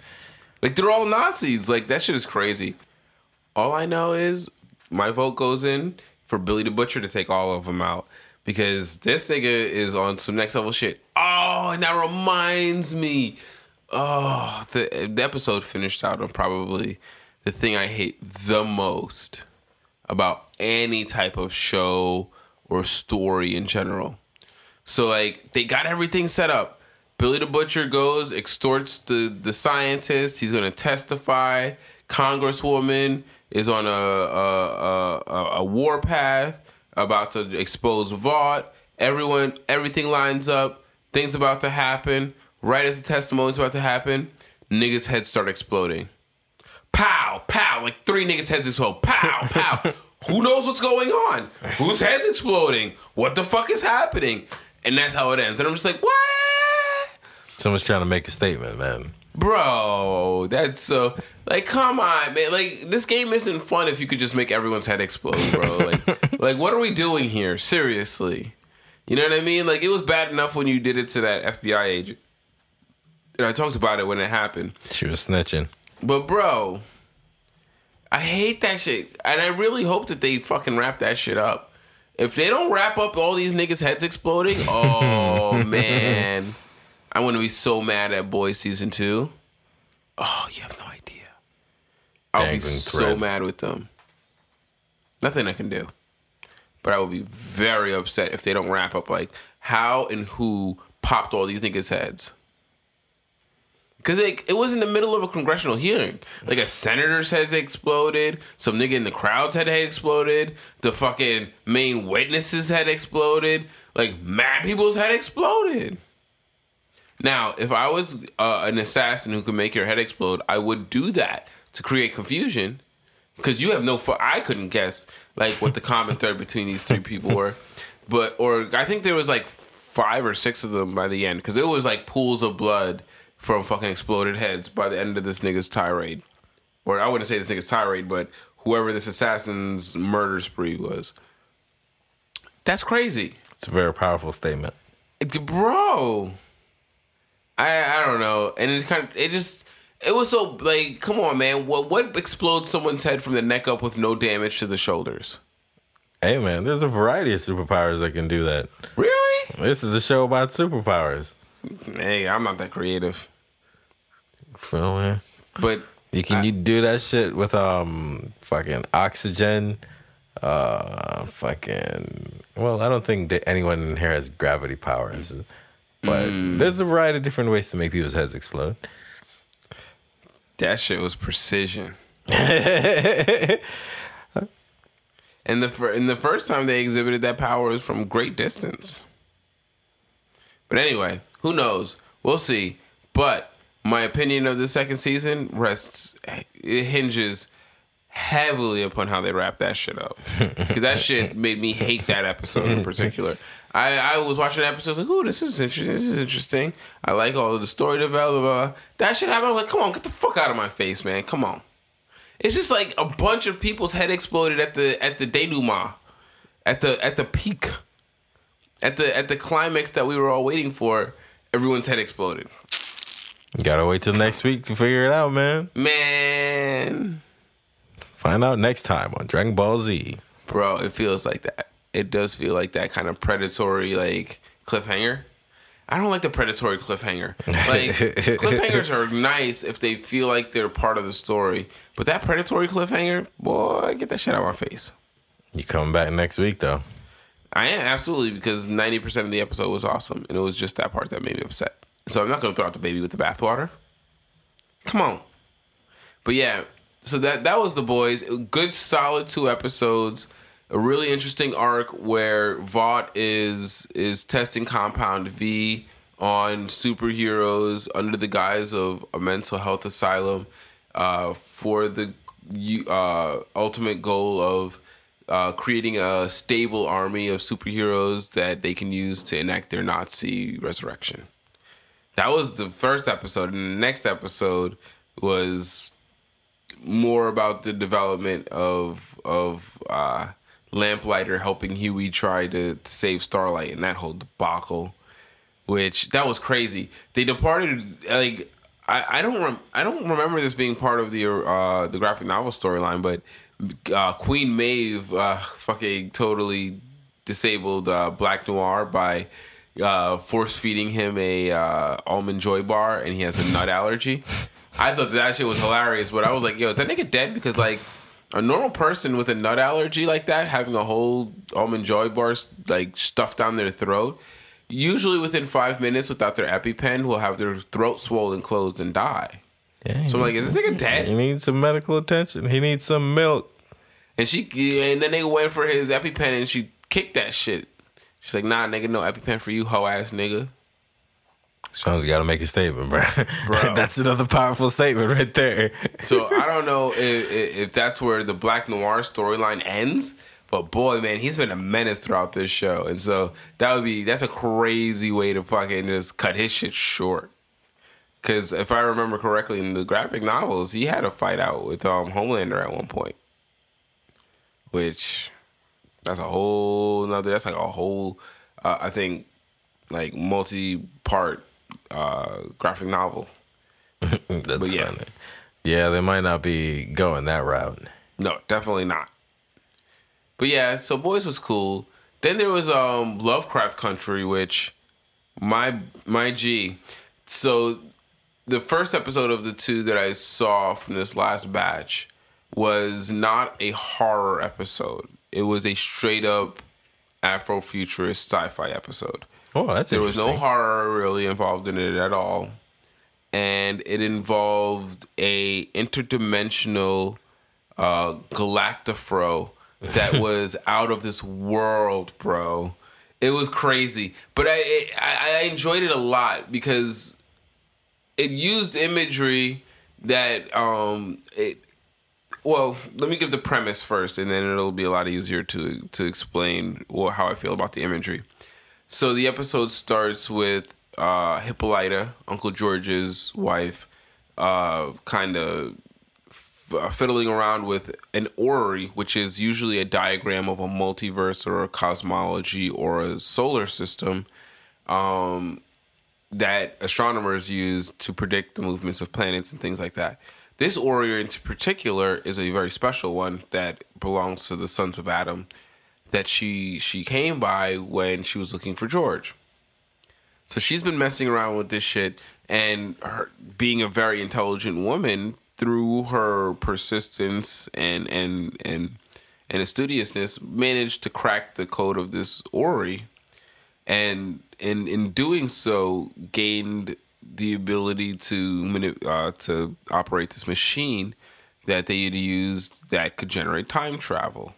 Like they're all Nazis. Like that shit is crazy. All I know is my vote goes in for Billy the Butcher to take all of them out because this nigga is on some next level shit. Oh, and that reminds me. Oh, the, the episode finished out on probably the thing I hate the most about any type of show or story in general. So like they got everything set up. Billy the Butcher goes, extorts the the scientist. He's gonna testify. Congresswoman is on a a, a, a war path, about to expose Vought. Everyone, everything lines up. Things about to happen. Right as the testimony's about to happen, niggas' heads start exploding pow, pow, like three niggas' heads explode, pow, pow. Who knows what's going on? Whose head's exploding? What the fuck is happening? And that's how it ends. And I'm just like, what? Someone's trying to make a statement, man. Bro, that's so like come on, man. Like this game isn't fun if you could just make everyone's head explode, bro. Like like what are we doing here? Seriously. You know what I mean? Like it was bad enough when you did it to that FBI agent. And I talked about it when it happened. She was snitching. But bro, I hate that shit. And I really hope that they fucking wrap that shit up. If they don't wrap up all these niggas' heads exploding, oh man. I want to be so mad at Boy season two. Oh, you have no idea. I'll be so thread. mad with them. Nothing I can do. But I will be very upset if they don't wrap up like how and who popped all these niggas' heads because it, it was in the middle of a congressional hearing. Like a senator's head exploded. Some nigga in the crowd's head had exploded. The fucking main witnesses had exploded. Like mad people's head exploded. Now, if I was uh, an assassin who could make your head explode, I would do that to create confusion. Because you have no, fu- I couldn't guess like what the common thread between these three people were, but or I think there was like five or six of them by the end because it was like pools of blood from fucking exploded heads by the end of this nigga's tirade. Or I wouldn't say this nigga's tirade, but whoever this assassin's murder spree was. That's crazy. It's a very powerful statement. Bro. I I don't know. And it kind of it just it was so like come on man. What what explodes someone's head from the neck up with no damage to the shoulders? Hey man, there's a variety of superpowers that can do that. Really? This is a show about superpowers. Hey, I'm not that creative. Feel me? But you can I, you do that shit with um fucking oxygen, uh fucking. Well, I don't think that anyone in here has gravity powers, but mm. there's a variety of different ways to make people's heads explode. That shit was precision. and the and the first time they exhibited that power was from great distance. But anyway, who knows? We'll see. But my opinion of the second season rests it hinges heavily upon how they wrap that shit up because that shit made me hate that episode in particular. I, I was watching the episode like, "Ooh, this is interesting. This is interesting. I like all of the story development. That shit happened. I'm like, come on, get the fuck out of my face, man. Come on. It's just like a bunch of people's head exploded at the at the denouement, at the at the peak, at the at the climax that we were all waiting for. Everyone's head exploded. You gotta wait till next week to figure it out, man. Man, Find out next time on Dragon Ball Z. bro, it feels like that. It does feel like that kind of predatory like cliffhanger. I don't like the predatory cliffhanger. Like cliffhangers are nice if they feel like they're part of the story, but that predatory cliffhanger, boy, get that shit out of my face. You coming back next week though? I am absolutely because ninety percent of the episode was awesome, and it was just that part that made me upset. So I'm not going to throw out the baby with the bathwater. Come on, but yeah. So that that was the boys. Good, solid two episodes. A really interesting arc where Vought is is testing Compound V on superheroes under the guise of a mental health asylum uh, for the uh, ultimate goal of uh, creating a stable army of superheroes that they can use to enact their Nazi resurrection. That was the first episode, and the next episode was more about the development of of uh, Lamplighter helping Huey try to, to save Starlight and that whole debacle, which that was crazy. They departed like I, I don't rem- I don't remember this being part of the uh, the graphic novel storyline, but uh, Queen Maeve uh, fucking totally disabled uh, Black Noir by uh, force feeding him a uh, almond joy bar, and he has a nut allergy. I thought that shit was hilarious, but I was like, yo, is that nigga dead? Because like a normal person with a nut allergy like that, having a whole almond joy bar like stuffed down their throat, usually within five minutes without their EpiPen, will have their throat swollen, closed, and die. Yeah. So I'm like, is this nigga dead? He needs some medical attention. He needs some milk. And she and then they went for his EpiPen and she kicked that shit. She's like, nah, nigga, no EpiPen for you, hoe ass nigga. Sounds got to make a statement, bro. Bro. that's another powerful statement right there. So I don't know if, if that's where the Black Noir storyline ends, but boy, man, he's been a menace throughout this show, and so that would be that's a crazy way to fucking just cut his shit short. Because if I remember correctly, in the graphic novels, he had a fight out with um, Homelander at one point, which that's a whole another. That's like a whole, uh, I think, like multi-part uh, graphic novel. That's But yeah. funny. Yeah, they might not be going that route. No, definitely not. But yeah, so Boys was cool. Then there was um Lovecraft Country, which my my G. So the first episode of the two that I saw from this last batch was not a horror episode. It was a straight up Afrofuturist sci-fi episode. Oh, that's There was no horror really involved in it at all. And it involved a interdimensional uh galactifro that was out of this world, bro. It was crazy. But I, it, I I enjoyed it a lot because it used imagery that um it well, let me give the premise first, and then it'll be a lot easier to to explain how I feel about the imagery. So the episode starts with uh, Hippolyta, Uncle George's wife, uh, kind of f- fiddling around with an orrery, which is usually a diagram of a multiverse or a cosmology or a solar system um, that astronomers use to predict the movements of planets and things like that. This orrery in particular is a very special one that belongs to the sons of Adam that she she came by when she was looking for George. So she's been messing around with this shit and her being a very intelligent woman through her persistence and and and and studiousness managed to crack the code of this orrery and in in doing so gained the ability to uh, to operate this machine that they had used that could generate time travel.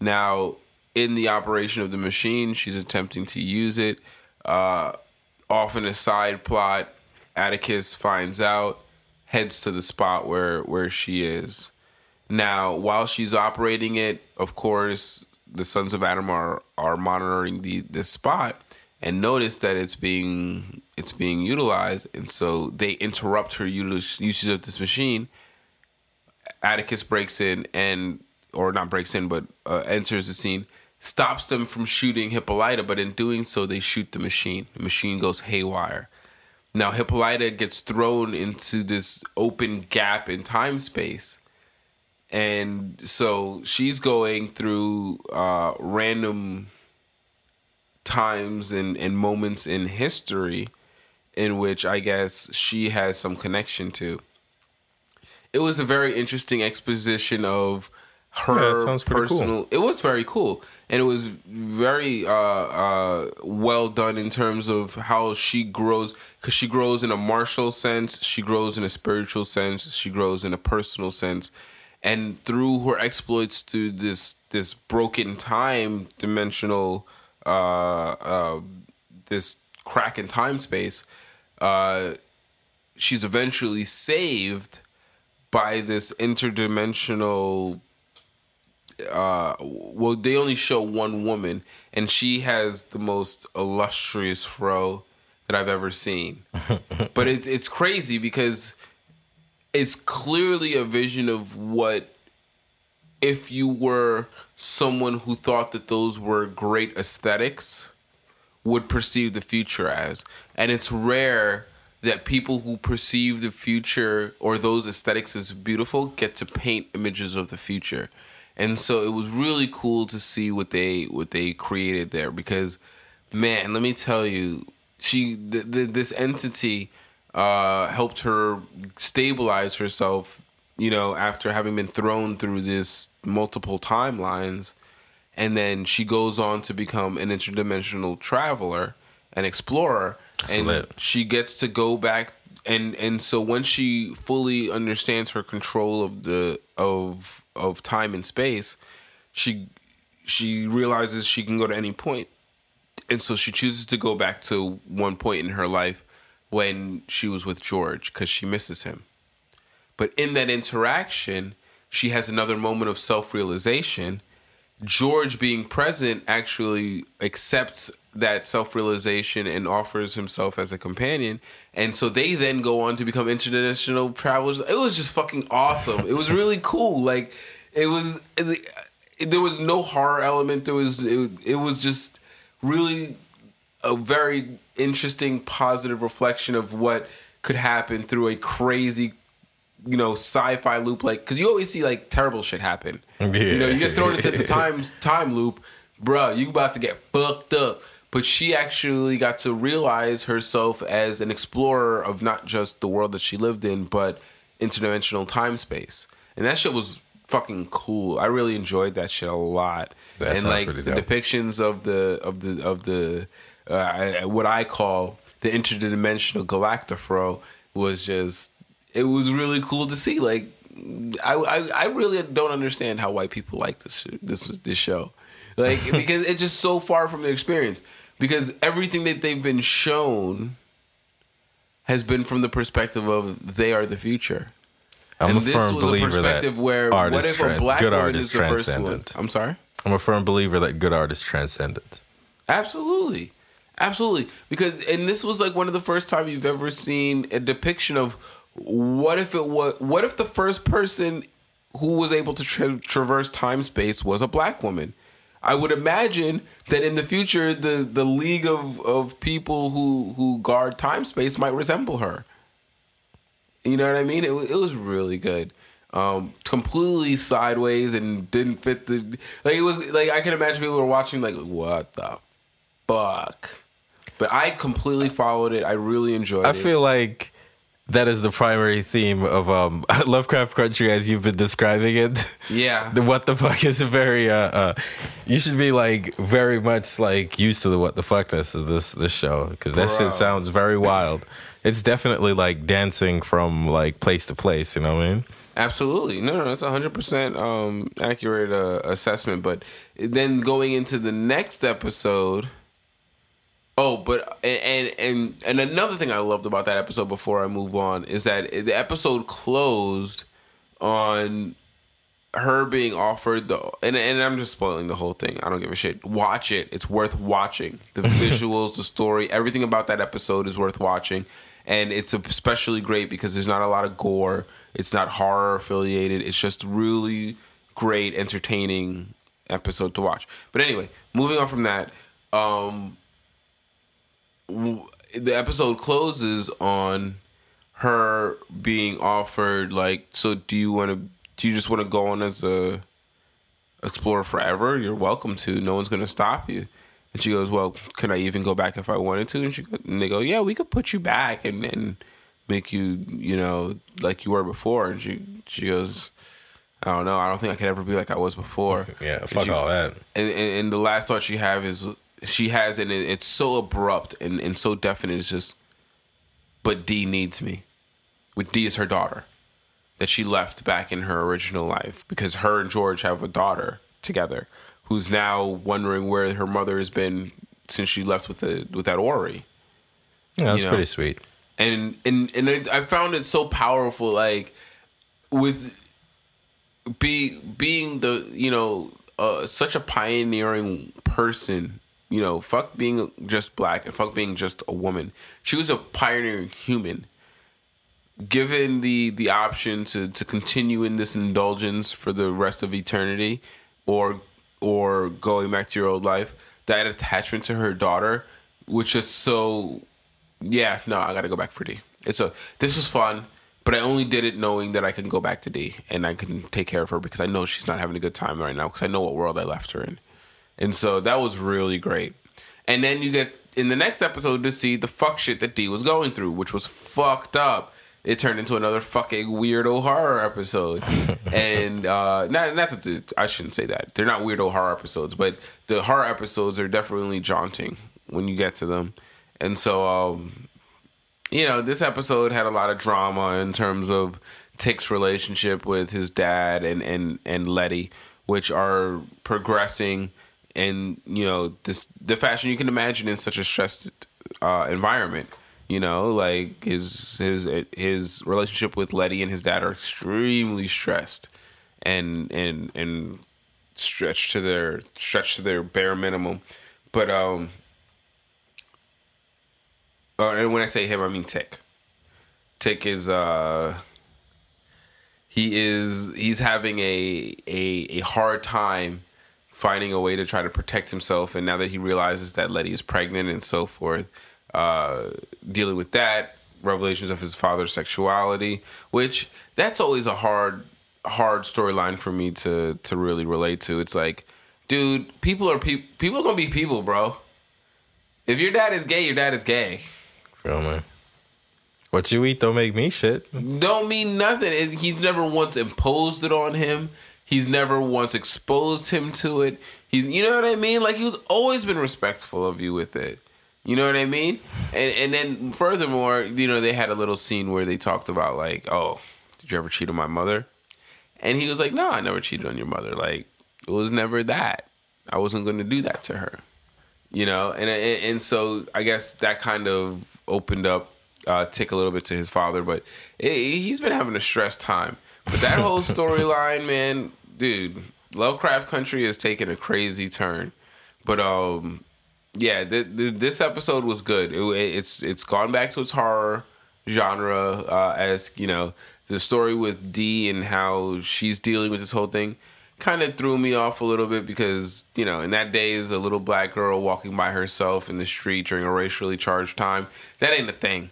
Now, in the operation of the machine, she's attempting to use it. Uh, off in a side plot, Atticus finds out, heads to the spot where where she is. Now, while she's operating it, of course, the Sons of Adam are are monitoring the this spot and notice that it's being it's being utilized, and so they interrupt her usage of this machine. Atticus breaks in and, or not breaks in, but uh, enters the scene, stops them from shooting Hippolyta, but in doing so, they shoot the machine. The machine goes haywire. Now Hippolyta gets thrown into this open gap in time space. And so she's going through uh, random times and, and moments in history in which I guess she has some connection to. It was a very interesting exposition of her yeah, personal. Cool. It was very cool, and it was very uh, uh, well done in terms of how she grows. Because she grows in a martial sense, she grows in a spiritual sense, she grows in a personal sense, and through her exploits to this this broken time dimensional, uh, uh this crack in time space, uh, she's eventually saved by this interdimensional uh well they only show one woman and she has the most illustrious fro that I've ever seen. but it's it's crazy because it's clearly a vision of what if you were someone who thought that those were great aesthetics would perceive the future as. And it's rare that people who perceive the future or those aesthetics as beautiful get to paint images of the future and so it was really cool to see what they what they created there because man let me tell you she the, the, this entity uh, helped her stabilize herself you know after having been thrown through this multiple timelines and then she goes on to become an interdimensional traveler an explorer That's and lit. she gets to go back and and so once she fully understands her control of the of of time and space, she she realizes she can go to any point, and so she chooses to go back to one point in her life when she was with George because she misses him. But in that interaction, she has another moment of self realization. George being present actually accepts that self realization and offers himself as a companion. And so they then go on to become international travelers. It was just fucking awesome. it was really cool. Like it was, it, there was no horror element. There was, it, it was just really a very interesting, positive reflection of what could happen through a crazy, you know, sci-fi loop. Like, because you always see like terrible shit happen. Yeah. You know, you get thrown into the time time loop, bruh. You about to get fucked up but she actually got to realize herself as an explorer of not just the world that she lived in, but interdimensional time space. And that shit was fucking cool. I really enjoyed that shit a lot. That and like the dope. depictions of the of the of the uh, what I call the interdimensional galactifro was just it was really cool to see. Like I, I, I really don't understand how white people like this this this show, like because it's just so far from the experience because everything that they've been shown has been from the perspective of they are the future. I'm and a firm believer that where what if a black good art is, is the first one? I'm sorry. I'm a firm believer that good art is transcendent. Absolutely, absolutely. Because and this was like one of the first time you've ever seen a depiction of what if it was what if the first person who was able to tra- traverse time space was a black woman I would imagine that in the future, the the league of of people who who guard time space might resemble her. You know what I mean? It it was really good. Um, completely sideways and didn't fit the like it was like I can imagine people were watching like what the fuck. But I completely followed it. I really enjoyed I it. I feel like that is the primary theme of um, Lovecraft Country as you've been describing it. Yeah. the what the fuck is a very uh, uh, you should be like very much like used to the what the fuckness of this this show because that shit sounds very wild. It's definitely like dancing from like place to place. You know what I mean? Absolutely. No, no, that's a hundred percent um, accurate uh, assessment. But then going into the next episode Oh, but and and and another thing I loved about that episode before I move on is that the episode closed on her being offered the and and I'm just spoiling the whole thing. I don't give a shit. Watch it. It's worth watching. The visuals, the story, everything about that episode is worth watching. And it's especially great because there's not a lot of gore. It's not horror affiliated. It's just really great, entertaining episode to watch. But anyway, moving on from that, um, the episode closes on her being offered like, so do you want to? Do you just want to go on as a explorer forever? You're welcome to. No one's gonna stop you. And she goes, well, can I even go back if I wanted to? And she and they go, yeah, we could put you back and and make you, you know, like you were before. And she she goes. I don't know. I don't think I could ever be like I was before. Yeah, fuck she- all that. and, and, and the last thought she have is she has and it, it's so abrupt and, and so definite it's just but d needs me with d is her daughter that she left back in her original life because her and george have a daughter together who's now wondering where her mother has been since she left with the with that ori Yeah, that's you know. pretty sweet. and and and I I found it so powerful like with be being the you know uh, such a pioneering person you know fuck being just black and fuck being just a woman. She was a pioneering human given the the option to to continue in this indulgence for the rest of eternity or or going back to your old life. That attachment to her daughter which is so yeah, no, I got to go back for D. It's a this was fun, but I only did it knowing that I can go back to D and I can take care of her because I know she's not having a good time right now because I know what world I left her in, and so that was really great. And then you get in the next episode to see the fuck shit that D was going through, which was fucked up. It turned into another fucking weirdo horror episode, and uh, not not that the, I shouldn't say that they're not weirdo horror episodes, but the horror episodes are definitely jaunting when you get to them. And so, um, you know, this episode had a lot of drama in terms of Tick's relationship with his dad and and and Letty, which are progressing in you know this the fashion you can imagine in such a stressed uh, environment. You know, like his his his relationship with Letty and his dad are extremely stressed and and and stretched to their stretched to their bare minimum. But um uh, and when I say him, I mean Tick. Tick is uh he is he's having a a a hard time finding a way to try to protect himself and now that he realizes that Letty is pregnant and so forth uh dealing with that revelations of his father's sexuality which that's always a hard hard storyline for me to to really relate to it's like dude people are people people are to be people bro if your dad is gay your dad is gay me? What you eat don't make me shit. don't mean nothing. It- He's never once imposed it on him. He's never once exposed him to it. He's, you know what I mean? Like he was always been respectful of you with it. You know what I mean? And and then furthermore, you know, they had a little scene where they talked about like, oh, did you ever cheat on my mother? And he was like, no, I never cheated on your mother. Like it was never that. I wasn't going to do that to her you know and, and and so i guess that kind of opened up uh tick a little bit to his father but it, he's been having a stressed time but that whole storyline man dude lovecraft country is taking a crazy turn. But um yeah th- th- this episode was good. It, it's it's gone back to its horror genre uh as you know the story with d and how she's dealing with this whole thing kind of threw me off a little bit because you know in that day is a little black girl walking by herself in the street during a racially charged time. That ain't a thing.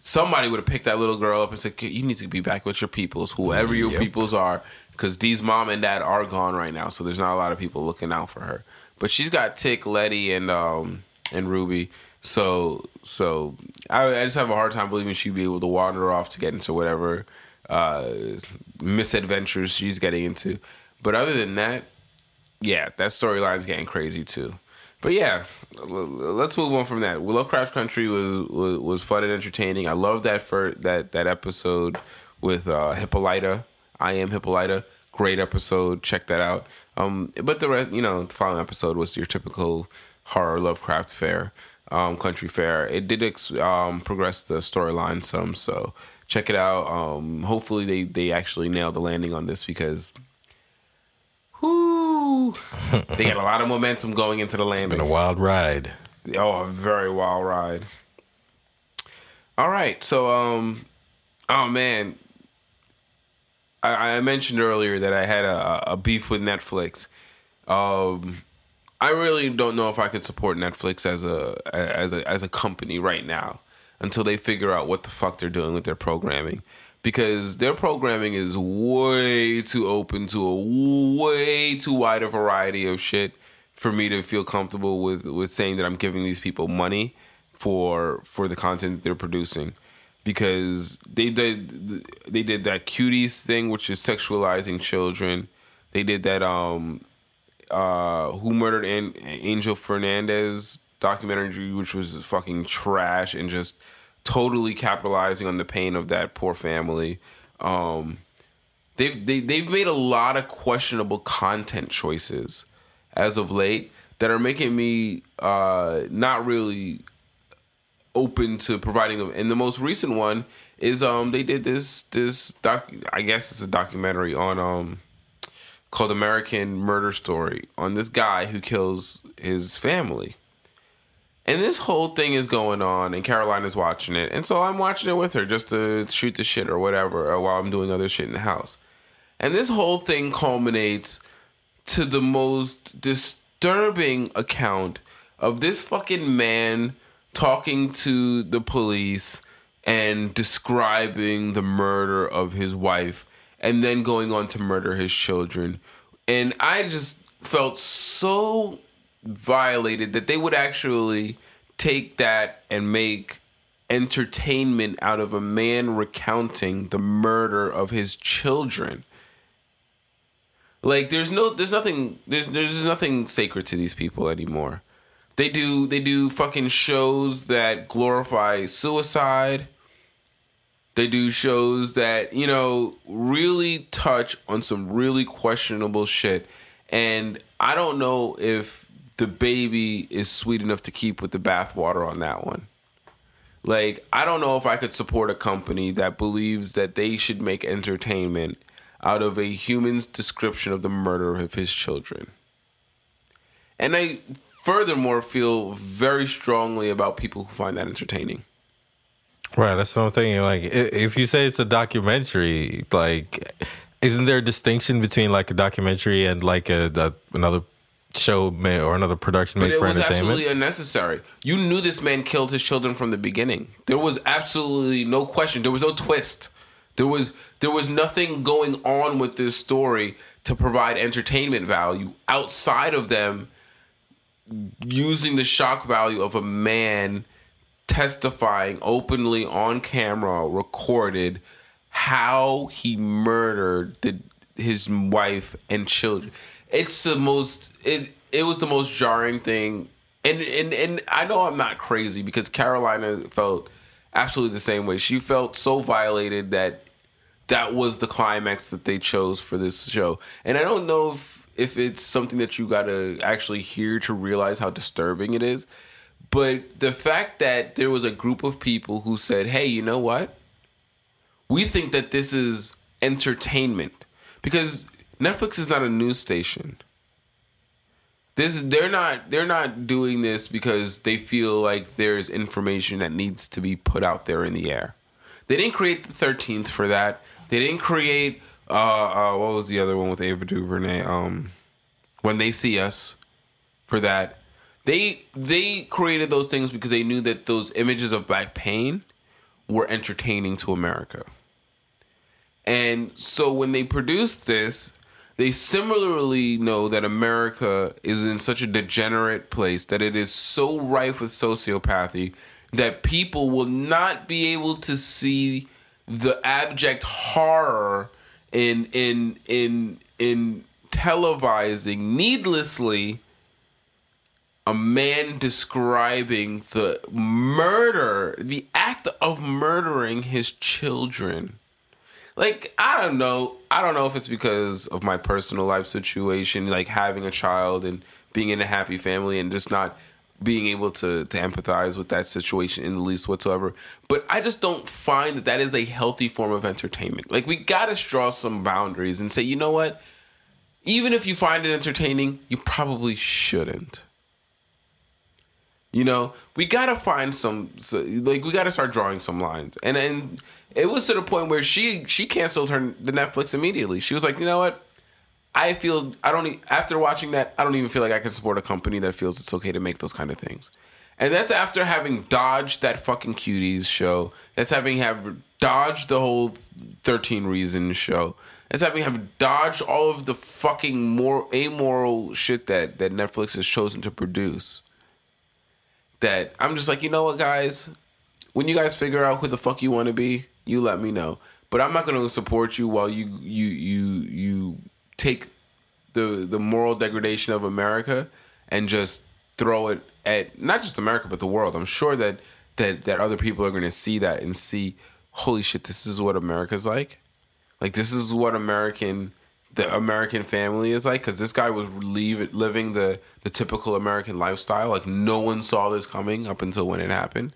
Somebody would have picked that little girl up and said you need to be back with your peoples whoever your Yep. peoples are because Dee's mom and dad are gone right now so there's not a lot of people looking out for her but she's got tick letty and um and ruby so so I, I just have a hard time believing she'd be able to wander off to get into whatever uh misadventures she's getting into but other than that yeah, that storyline's getting crazy too. But yeah, let's move on from that. Lovecraft Country was, was was fun and entertaining. I love that for that that episode with uh, Hippolyta. I am Hippolyta. Great episode. Check that out. Um, but the rest, you know, the following episode was your typical horror Lovecraft fare, um, country fare. It did ex- um, progress the storyline some, so check it out. Um, hopefully they they actually nailed the landing on this because whew, they got a lot of momentum going into the landing. It's Been a wild ride. Oh, a very wild ride. All right, so um, oh man, I, I mentioned earlier that I had a, a beef with Netflix. Um, I really don't know if I could support Netflix as a as a as a company right now until they figure out what the fuck they're doing with their programming because their programming is way too open to a way too wide a variety of shit for me to feel comfortable with with saying that I'm giving these people money for for the content they're producing because they did they did that cuties thing which is sexualizing children. They did that um uh who murdered An- angel fernandez documentary which was fucking trash and just totally capitalizing on the pain of that poor family. Um they've they, they've made a lot of questionable content choices as of late that are making me uh not really open to providing them. And the most recent one is um they did this this doc I guess it's a documentary on um called American Murder Story on this guy who kills his family. And this whole thing is going on, and Caroline is watching it, and so I'm watching it with her just to shoot the shit or whatever, or while I'm doing other shit in the house. And this whole thing culminates to the most disturbing account of this fucking man talking to the police and describing the murder of his wife and then going on to murder his children. And I just felt so violated that they would actually take that and make entertainment out of a man recounting the murder of his children. Like there's no there's nothing there's there's nothing sacred to these people anymore. They do they do fucking shows that glorify suicide. They do shows that, you know, really touch on some really questionable shit. And I don't know if the baby is sweet enough to keep with the bathwater on that one. Like, I don't know if I could support a company that believes that they should make entertainment out of a human's description of the murder of his children. And I furthermore feel very strongly about people who find that entertaining. Right, that's what I'm thinking. Like, if you say it's a documentary, like, isn't there a distinction between like a documentary and like a, a another show made or another production made but it for was entertainment? absolutely unnecessary. You knew this man killed his children from the beginning. There was absolutely no question. There was no twist. There was there was nothing going on with this story to provide entertainment value outside of them using the shock value of a man testifying openly on camera, recorded how he murdered the, his wife and children. It's the most it it was the most jarring thing. And and and I know I'm not crazy because Carolina felt absolutely the same way. She felt so violated that that was the climax that they chose for this show. And I don't know if if it's something that you got to actually hear to realize how disturbing it is. But the fact that there was a group of people who said, "Hey, you know what? We think that this is entertainment." Because Netflix is not a news station. This they're not they're not doing this because they feel like there's information that needs to be put out there in the air. They didn't create the 13th for that. They didn't create uh, uh what was the other one with Ava DuVernay um when they see us for that. They they created those things because they knew that those images of black pain were entertaining to America. And so when they produced this, they similarly know that America is in such a degenerate place that it is so rife with sociopathy that people will not be able to see the abject horror in in in in televising needlessly a man describing the murder, the act of murdering his children. Like, I don't know. I don't know if it's because of my personal life situation, like having a child and being in a happy family and just not being able to to empathize with that situation in the least whatsoever. But I just don't find that that is a healthy form of entertainment. Like we got to draw some boundaries and say, you know what? even if you find it entertaining, you probably shouldn't. You know, we gotta find some so, like we gotta start drawing some lines, and and it was to the point where she she canceled her the Netflix immediately. She was like, you know what, I feel I don't after watching that I don't even feel like I can support a company that feels it's okay to make those kind of things, and that's after having dodged that fucking cuties show. That's having have dodged the whole Thirteen Reasons show. That's having have dodged all of the fucking more amoral shit that that Netflix has chosen to produce that I'm just like, you know what, guys? When you guys figure out who the fuck you want to be, you let me know. But I'm not to support you while you you you you take the the moral degradation of America and just throw it at not just America but the world. I'm sure that that that other people are going to see that and see, holy shit, this is what America's like. Like this is what American the American family is like because this guy was leave, living the the typical American lifestyle. Like no one saw this coming up until when it happened.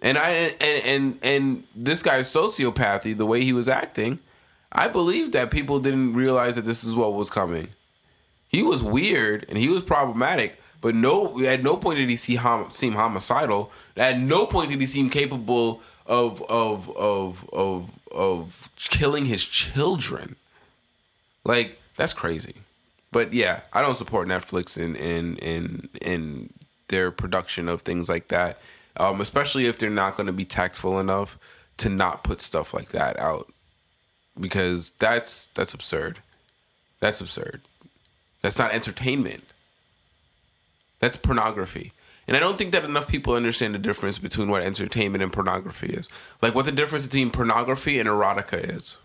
And I and and and this guy's sociopathy, the way he was acting, I believe that people didn't realize that this is what was coming. He was weird and he was problematic, but no, at no point did he see hom- seem homicidal. At no point did he seem capable of of of of of killing his children. Like that's crazy. But yeah, I don't support Netflix in in in in their production of things like that. Um, especially if they're not going to be tactful enough to not put stuff like that out because that's that's absurd. That's absurd. That's not entertainment. That's pornography. And I don't think that enough people understand the difference between what entertainment and pornography is. Like what the difference between pornography and erotica is.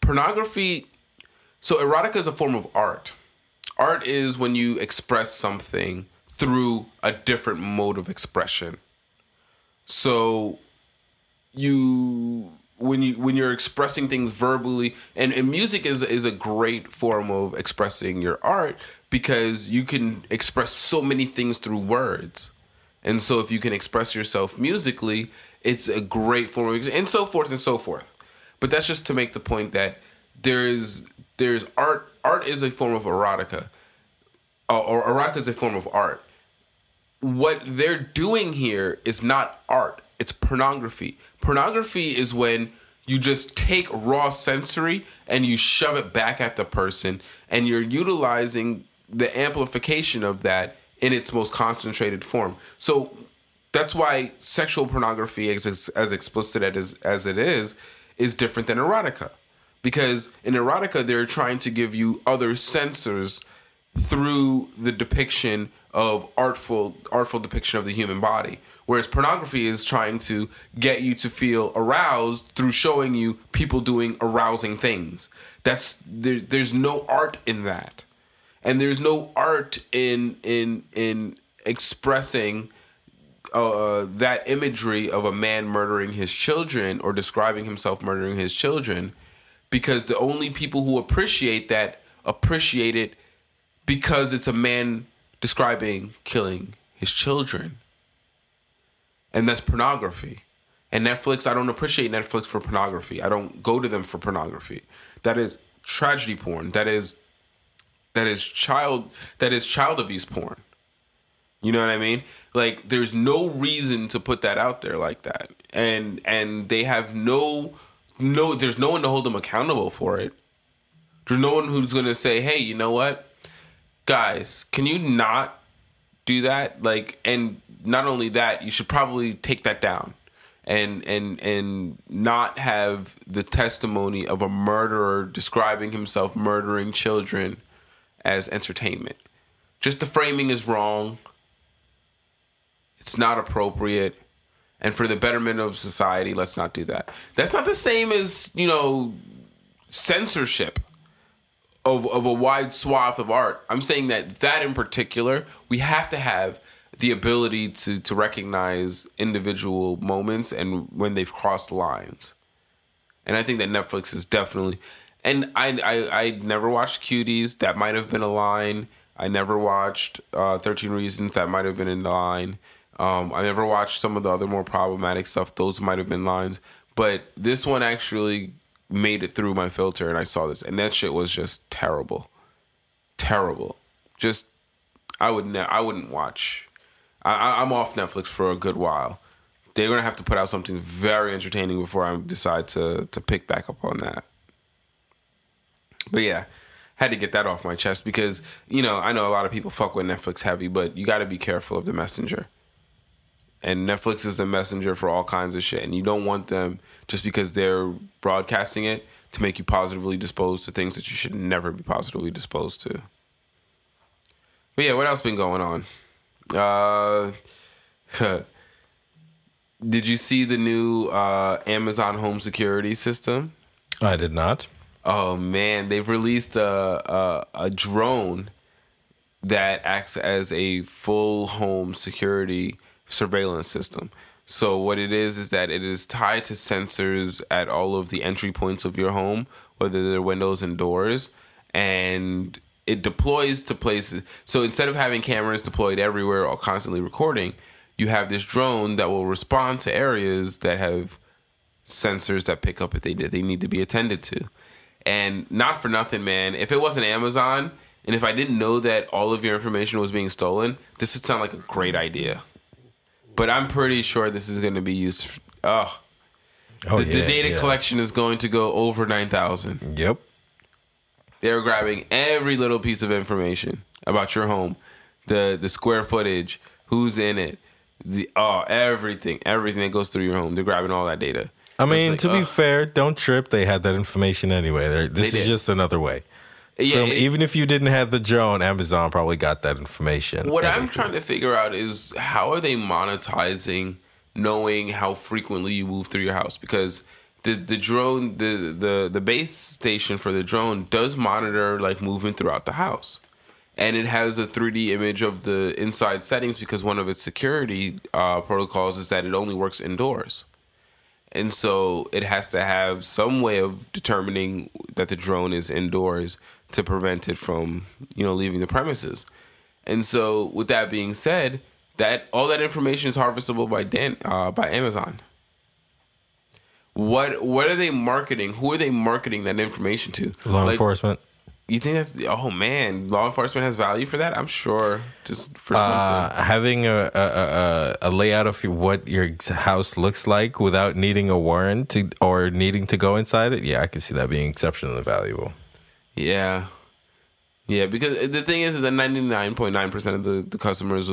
Pornography so erotica is a form of art. Art is when you express something through a different mode of expression. So you when you when you're expressing things verbally and, and music is is a great form of expressing your art because you can express so many things through words. And so if you can express yourself musically, it's a great form of and so forth and so forth. But that's just to make the point that there's there's art art is a form of erotica. Uh, or erotica is a form of art. What they're doing here is not art. It's pornography. Pornography is when you just take raw sensory and you shove it back at the person and you're utilizing the amplification of that in its most concentrated form. So that's why sexual pornography as, as explicit as, as it is is different than erotica because in erotica they're trying to give you other sensors through the depiction of artful artful depiction of the human body. Whereas pornography is trying to get you to feel aroused through showing you people doing arousing things. That's there, there's no art in that. And there's no art in in in expressing uh, that imagery of a man murdering his children or describing himself murdering his children because the only people who appreciate that appreciate it because it's a man describing killing his children. And that's pornography. And Netflix, I don't appreciate Netflix for pornography. I don't go to them for pornography. That is tragedy porn. That is that is child that is child abuse porn. You know what I mean? Like there's no reason to put that out there like that. And and they have no no there's no one to hold them accountable for it. There's no one who's going to say, "Hey, you know what? Guys, can you not do that?" Like and not only that, you should probably take that down and and and not have the testimony of a murderer describing himself murdering children as entertainment. Just the framing is wrong. It's not appropriate. And for the betterment of society, let's not do that. That's not the same as, you know, censorship of, of a wide swath of art. I'm saying that that in particular, we have to have the ability to to recognize individual moments and when they've crossed lines. And I think that Netflix is definitely and I I, I never watched Cuties. That might have been a line. I never watched uh, Thirteen Reasons. That might have been in line. Um, I never watched some of the other more problematic stuff. Those might have been lines. But this one actually made it through my filter and I saw this, and that shit was just terrible, terrible. Just I would ne- I wouldn't watch. I, I'm off Netflix for a good while. They're gonna have to put out something very entertaining before I decide to to pick back up on that. But yeah, had to get that off my chest because you know I know a lot of people fuck with Netflix heavy, but you got to be careful of the messenger. And Netflix is a messenger for all kinds of shit, and you don't want them just because they're broadcasting it to make you positively disposed to things that you should never be positively disposed to. But yeah, what else been going on? Uh, did you see the new uh, Amazon home security system? I did not. Oh man, they've released a, a a drone that acts as a full home security surveillance system. So what it is is that it is tied to sensors at all of the entry points of your home, whether they're windows and doors, and it deploys to places. So instead of having cameras deployed everywhere or constantly recording, you have this drone that will respond to areas that have sensors that pick up if they did they need to be attended to. And not for nothing, man. If it wasn't Amazon, and if I didn't know that all of your information was being stolen, this would sound like a great idea. But I'm pretty sure this is going to be used. f oh, Oh, the, the data yeah. collection is going to go over nine thousand. Yep. They're grabbing every little piece of information about your home, the the square footage, who's in it, the oh everything, everything that goes through your home. They're grabbing all that data. I mean, like, to be fair, don't trip. They had that information anyway. They're- This They is just another way. Yeah, Film- it- even if you didn't have the drone, Amazon probably got that information. What I'm trying to figure out is how are they monetizing knowing how frequently you move through your house because the the drone the the the base station for the drone does monitor like movement throughout the house. And it has a 3D image of the inside settings because one of its security uh, protocols is that it only works indoors. And so it has to have some way of determining that the drone is indoors to prevent it from, you know, leaving the premises. And so with that being said, that all that information is harvestable by Dan, uh, by Amazon. What what are they marketing? Who are they marketing that information to? Law Like, enforcement. You think that's oh man, law enforcement has value for that? I'm sure, just for something. Uh, having a, a, a, a layout of what your house looks like without needing a warrant to, or needing to go inside it, yeah, I can see that being exceptionally valuable. Yeah. Yeah, because the thing is, is that 99.9% of the, the customers,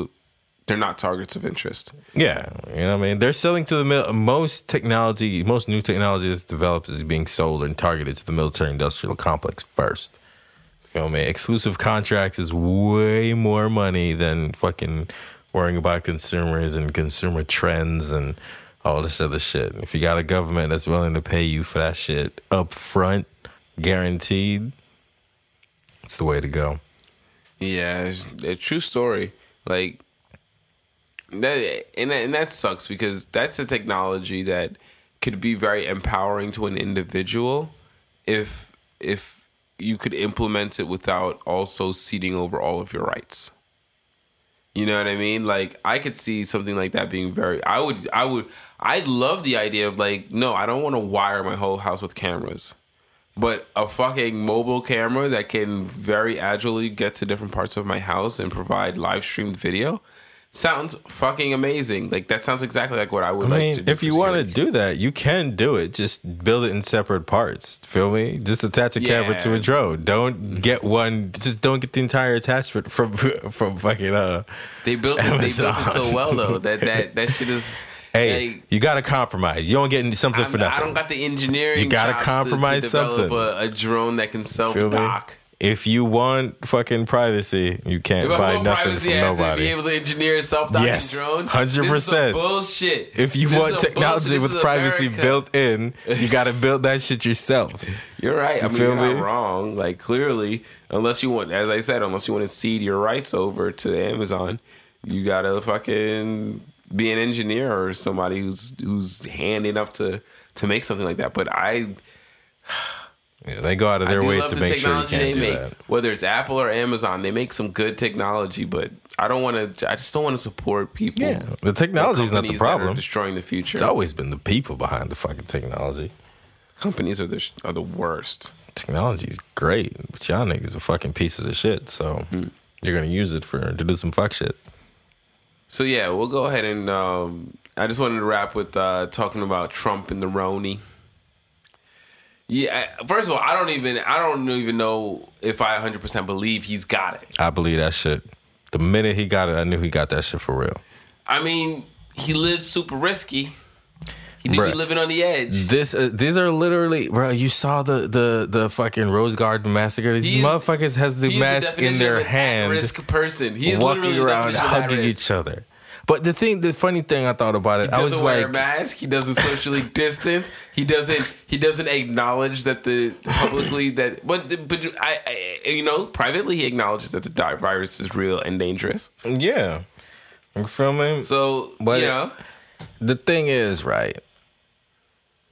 they're not targets of interest. Yeah, you know what I mean? They're selling to the mil- most technology, most new technology that's developed is being sold and targeted to the military industrial complex first. Feel me? Exclusive contracts is way more money than fucking worrying about consumers and consumer trends and all this other shit. If you got a government that's willing to pay you for that shit up front, guaranteed, it's the way to go. Yeah, a true story. Like that, and that, and that sucks because that's a technology that could be very empowering to an individual if if you could implement it without also ceding over all of your rights. You know what I mean? Like I could see something like that being very I would I would I'd love the idea of like no, I don't want to wire my whole house with cameras. But a fucking mobile camera that can very agilely get to different parts of my house and provide live streamed video sounds fucking amazing. Like that sounds exactly like what I would I like mean, to do. if you want to do that, you can do it. Just build it in separate parts. Feel me? Just attach a camera to a drone. Don't get one. Just don't get the entire attachment from from fucking uh. they built it, they built it so well though that that that shit is. Hey, like, you gotta compromise. You don't get something I'm- for nothing. I don't got the engineering. You gotta compromise something. A, a drone that can self me? dock. If you want fucking privacy, you can't If buy nothing privacy, from I have to be able to engineer a self-docking Yes, drone. 100%. This is some bullshit. If you This want technology bullshit. with privacy America. built in, you gotta build that shit yourself. You're right. I mean, feel you're not wrong. Like clearly, unless you want, as I said, unless you want to cede your rights over to Amazon, you gotta fucking be an engineer or somebody who's who's handy enough to to make something like that. But I, Yeah, they go out of their way to the make sure you technology can't do make. that. Whether it's Apple or Amazon, they make some good technology. But I don't want to. I just don't want to support people. Yeah, the technology is not the companies that are problem. destroying the future. It's always been the people behind the fucking technology. Companies are the are the worst. Technology's great, but y'all niggas are fucking pieces of shit. So hmm. you're gonna use it for to do some fuck shit. So yeah, we'll go ahead and um, I just wanted to wrap with uh, talking about Trump and the Roni. Yeah, first of all, I don't even I don't even know if I 100% believe he's got it. I believe that shit. The minute he got it, I knew he got that shit for real. I mean, he lives super risky. He do be Bruh. living on the edge. This, uh, these are literally, bro. You saw the the the fucking Rose Garden massacre. These motherfuckers has the mask in their hand, Risk person. He is walking around hugging each other. But the thing, the funny thing I thought about it, He I was doesn't wear a like, mask. He doesn't socially distance. He doesn't. He doesn't acknowledge that the publicly that. But but I, I you know privately he acknowledges that the virus is real and dangerous. yeah, you feel me? So But you it- the thing is, right?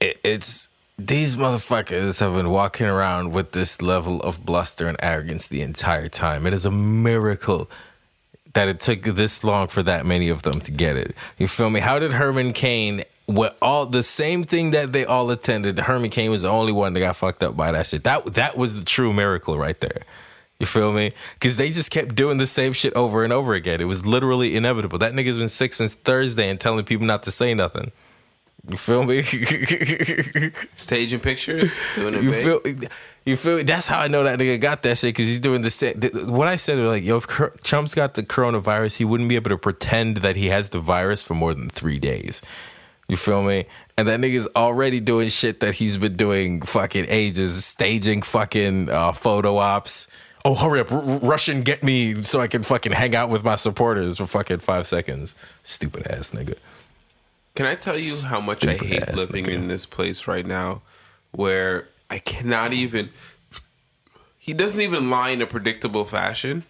It, it's these motherfuckers have been walking around with this level of bluster and arrogance the entire time. It is a miracle that it took this long for that many of them to get it. You feel me? How did Herman Cain? What all the same thing that they all attended? Herman Cain was the only one that got fucked up by that shit. That that was the true miracle right there. You feel me? Because they just kept doing the same shit over and over again. It was literally inevitable. That nigga's been sick since Thursday and telling people not to say nothing. You feel me? staging pictures, doing it you big. feel? You feel? That's how I know that nigga got that shit because he's doing the same. What I said, like, yo, if Trump's got the coronavirus, he wouldn't be able to pretend that he has the virus for more than three days. You feel me? And that nigga's already doing shit that he's been doing fucking ages, staging fucking uh, photo ops. Oh, hurry up, R- R- Russian, get me so I can fucking hang out with my supporters for fucking five seconds. Stupid ass nigga. Can I tell you how much I hate living nigga. in this place right now, where I cannot even. He doesn't even lie in a predictable fashion.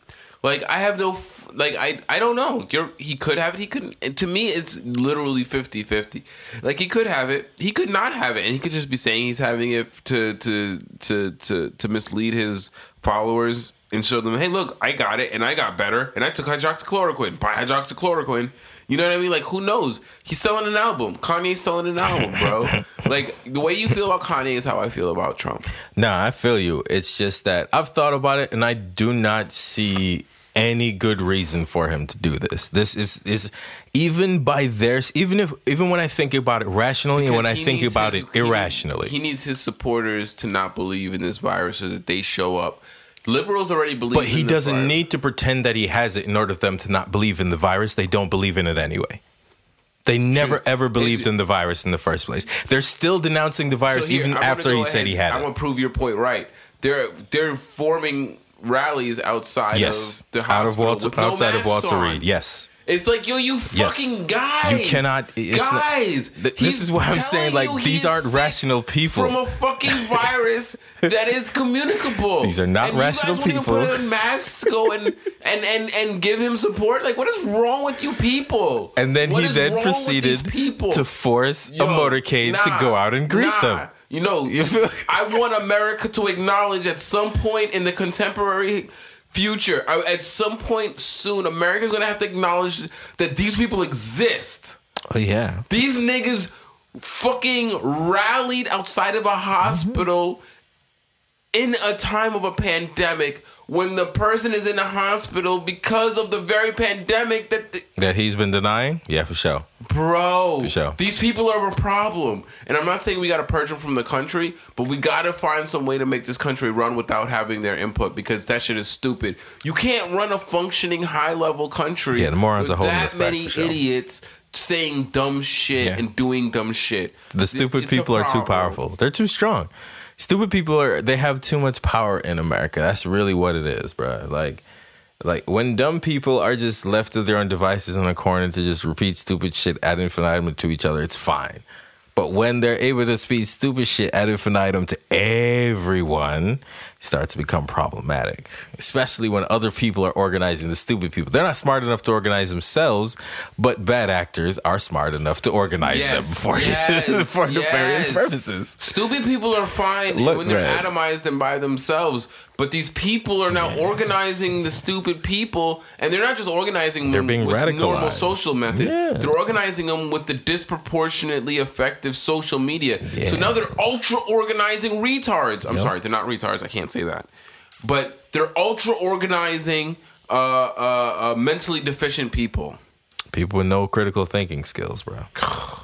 Like I have no like I I don't know. You're he could have it. He couldn't. And to me, it's literally 50-50. Like he could have it. He could not have it, and he could just be saying he's having it to to to to to mislead his followers and show them, hey, look, I got it, and I got better, and I took hydroxychloroquine. Buy hydroxychloroquine. You know what I mean? Like, who knows? He's selling an album. Kanye's selling an album, bro. like the way you feel about Kanye is how I feel about Trump. Nah, I feel you. It's just that I've thought about it and I do not see any good reason for him to do this. This is is even by theirs even if even when I think about it rationally and when I think about his- it he- irrationally. He, needs his supporters to not believe in this virus so that they show up. Liberals already believe but he doesn't virus. need to pretend that he has it in order for them to not believe in the virus. They don't believe in it anyway. They never Sure. ever believed in the virus in the first place. They're still denouncing the virus So here, even after he said he had it. I'm gonna prove your point right. They're they're forming rallies outside Yes, of the out of Walter, with no outside of Walter on. Reed. Yes, It's like yo, you Yes. fucking guys. You cannot- it's not- guys. Th- this is what I'm saying, like, these aren't rational people. from a fucking virus that is communicable. These are not and rational you guys people. Put in masks, to go and, and and and give him support. Like, what is wrong with you people? And then What he then proceeded to force Yo, a motorcade to go out and greet nah. them. You know, I want America to acknowledge at some point in the contemporary future, at some point soon, America's gonna have to acknowledge that these people exist. Oh yeah. These niggas fucking rallied outside of a hospital in a time of a pandemic when the person is in the hospital because of the very pandemic that the, That he's been denying? Yeah, for sure. Bro, For sure. these people are a problem. And I'm not saying we got to purge them from the country, but we got to find some way to make this country run without having their input because that shit is stupid. You can't run a functioning high level country Yeah, the morons with are holding that many sure. idiots saying dumb shit Yeah. and doing dumb shit. The stupid It's a people are too powerful. They're too strong. Stupid people are they have too much power in America. That's really what it is, bro. Like like when dumb people are just left to their own devices in a corner to just repeat stupid shit ad infinitum to each other, it's fine. But when they're able to speak stupid shit ad infinitum to everyone, starts to become problematic, especially when other people are organizing the stupid people. They're not smart enough to organize themselves, but bad actors are smart enough to organize them for, yes, for nefarious yes. purposes. Stupid people are fine Look, when they're man. atomized and by themselves, but these people are now organizing the stupid people, and they're not just organizing They're them being with normal social methods. Yeah. They're organizing them with the disproportionately effective social media. So now they're ultra organizing retards. I'm sorry, they're not retards. I can't say that, but they're ultra organizing uh, uh, uh, mentally deficient people. People with no critical thinking skills, bro.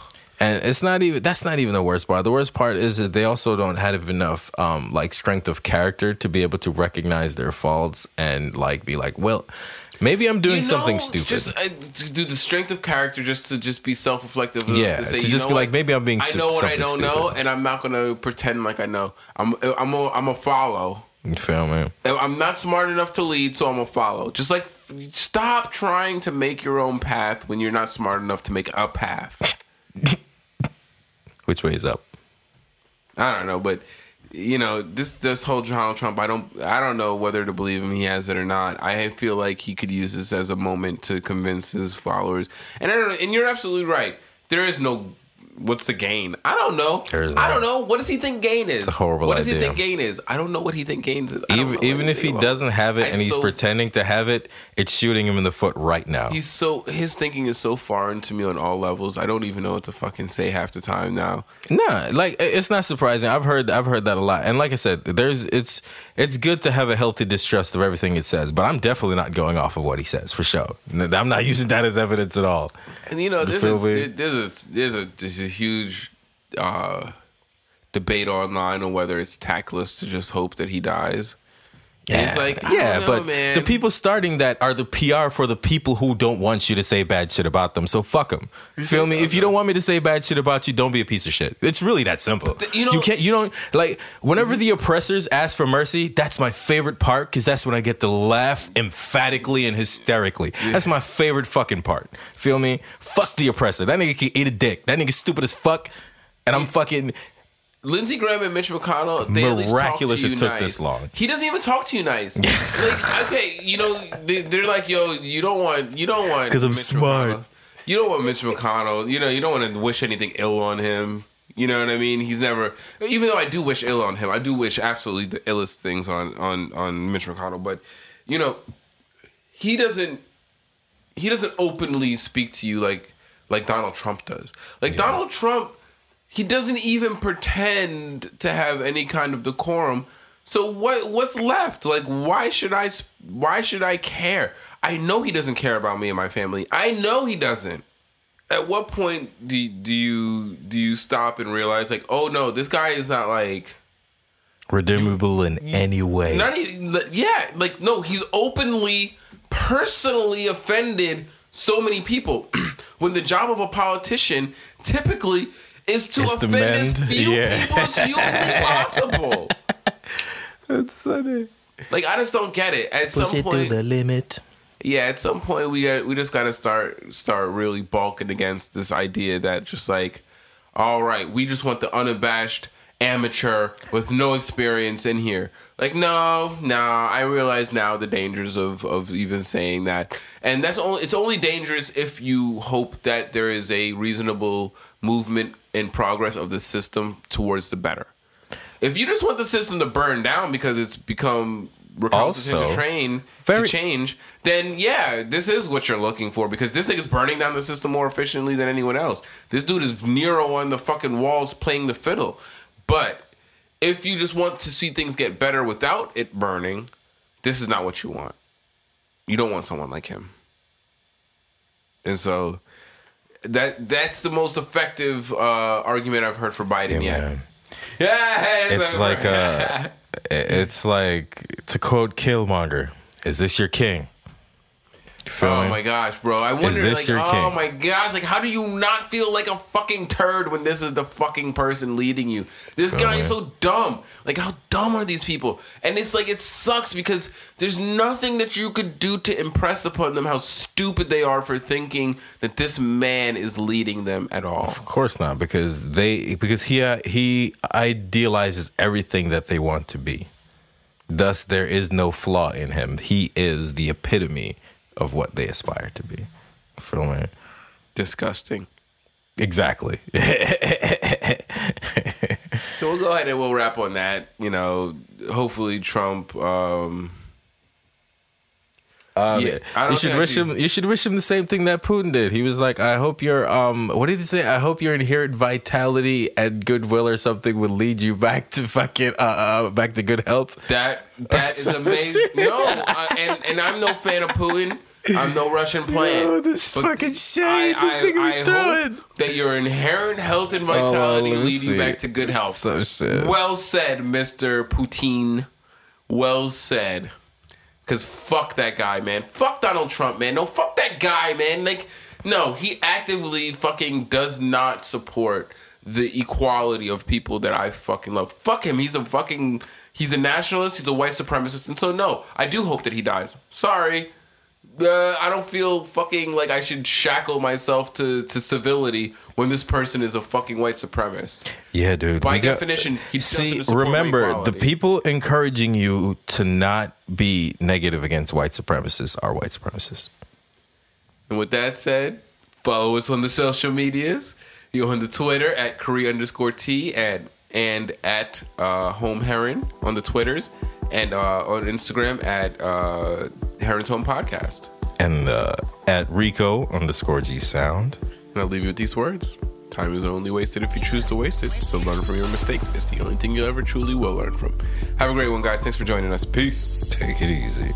And it's not even that's not even the worst part. The worst part is that they also don't have enough um like strength of character to be able to recognize their faults and like be like, well, maybe I'm doing You something stupid. Just uh, to do the strength of character, just to just be self-reflective. of- Yeah, say, to you just know be what? like, maybe I'm being I know what I don't know, and I'm not gonna pretend like I know. I'm I'm a, I'm a follow. you feel me? I'm not smart enough to lead, so I'm a follow. Just like stop trying to make your own path when you're not smart enough to make a path. Which way is up? I don't know, but you know this this whole Donald Trump. I don't I don't know whether to believe him. He has it or not. I feel like he could use this as a moment to convince his followers. And I don't. And you're absolutely right. There is no. What's the gain? I don't know. I don't know. What does he think gain is? It's a horrible What does he think gain is? I don't know what he think gain is. Even even if he about doesn't have it I and he's so- pretending to have it, it's shooting him in the foot right now. He's so his thinking is so foreign to me on all levels. I don't even know what to fucking say half the time now. Nah, like it's not surprising. I've heard I've heard that a lot. And like I said, there's it's it's good to have a healthy distrust of everything it says, but I'm definitely not going off of what he says for sure. I'm not using that as evidence at all. And you know, there's a, there's a there's a there's a huge uh, debate online on whether it's tactless to just hope that he dies. And it's like, yeah, know, but man. the people starting that are the PR for the people who don't want you to say bad shit about them. So fuck them. Feel me? Oh, if you don't want me to say bad shit about you, don't be a piece of shit. It's really that simple. th- you know- you can't. You don't like. Whenever mm-hmm. the oppressors ask for mercy, that's my favorite part because that's when I get to laugh emphatically and hysterically. That's my favorite fucking part. Feel me? Fuck the oppressor. That nigga can eat a dick. That nigga stupid as fuck. And I'm fucking. Lindsey Graham and Mitch McConnell, they at least talk Miraculous to you it took nice. this long. He doesn't even talk to you nice. like, okay, you know, they, they're like, yo, you don't want, you don't want 'Cause I'm Mitch smart. McConnell. You don't want Mitch McConnell. You know, you don't want to wish anything ill on him. You know what I mean? He's never, even though I do wish ill on him, I do wish absolutely the illest things on on on Mitch McConnell. But you know, he doesn't he doesn't openly speak to you like like Donald Trump does. Like Donald Trump, he doesn't even pretend to have any kind of decorum. So what what's left? Like why should I why should I care? I know he doesn't care about me and my family. I know he doesn't. At what point do do you do you stop and realize like, "Oh no, this guy is not like Redeemable in any way. not even yeah like no he's openly personally offended so many people when the job of a politician typically is to Is to offend as few yeah. people as humanly possible That's funny. like i just don't get it at some point limit. yeah at some point we got we just got to start start really balking against this idea that just like all right we just want the unabashed amateur with no experience in here like no no i realize now the dangers of of even saying that and that's only it's only dangerous if you hope that there is a reasonable movement and progress of the system towards the better if you just want the system to burn down because it's become recalcitrant Also, to train very- to change, then yeah, this is what you're looking for because this thing is burning down the system more efficiently than anyone else. This dude is Nero on the fucking walls playing the fiddle. But if you just want to see things get better without it burning, this is not what you want. You don't want someone like him. And so that that's the most effective uh, argument I've heard for Biden yet. man. Yeah, It's like uh it's like to quote Killmonger, is this your king? Feel Oh my gosh, bro! I wonder, like, oh king? my gosh, like, how do you not feel like a fucking turd when this is the fucking person leading you? This guy is so dumb. Like, how dumb are these people? And it's like it sucks because there's nothing that you could do to impress upon them how stupid they are for thinking that this man is leading them at all. Of course not, because they because he uh, he idealizes everything that they want to be. Thus, there is no flaw in him. He is the epitome of what they aspire to be. Feel me? Disgusting. Exactly. So we'll go ahead and we'll wrap on that. You know, hopefully Trump. Um, Um, Yeah, you should wish him. You should wish him the same thing that Putin did. He was like, "I hope your um, what did he say? I hope your inherent vitality and goodwill or something would lead you back to fucking uh, uh back to good health." that that is amazing. No, I, and and I'm no fan of Putin. I'm no Russian plan. Yo, this But fucking shade I, this I, nigga I be throwing. hope that your inherent health and vitality oh, me lead you back to good health. So shit. Well said, Mr. Putin. Well said. Cause fuck that guy, man. Fuck Donald Trump, man. No, fuck that guy, man. Like, no, he actively fucking does not support the equality of people that I fucking love. Fuck him. He's a fucking he's a nationalist, he's a white supremacist, and so no, I do hope that he dies. Sorry. Uh, I don't feel fucking like I should shackle myself to, to civility when this person is a fucking white supremacist. Yeah, dude. By got- definition, he doesn't see. Remember, the people encouraging you to not be negative against white supremacists are white supremacists. And with that said, follow us on the social medias. You're on the Twitter at Korea underscore T and and at uh, Home Heron on the Twitters and uh, on Instagram at uh, Heron's Home Podcast. And uh, at Rico underscore G Sound. And I'll leave you with these words. Time is only wasted if you choose to waste it. So learn from your mistakes. It's the only thing you'll ever truly will learn from. Have a great one, guys. Thanks for joining us. Peace. Take it easy.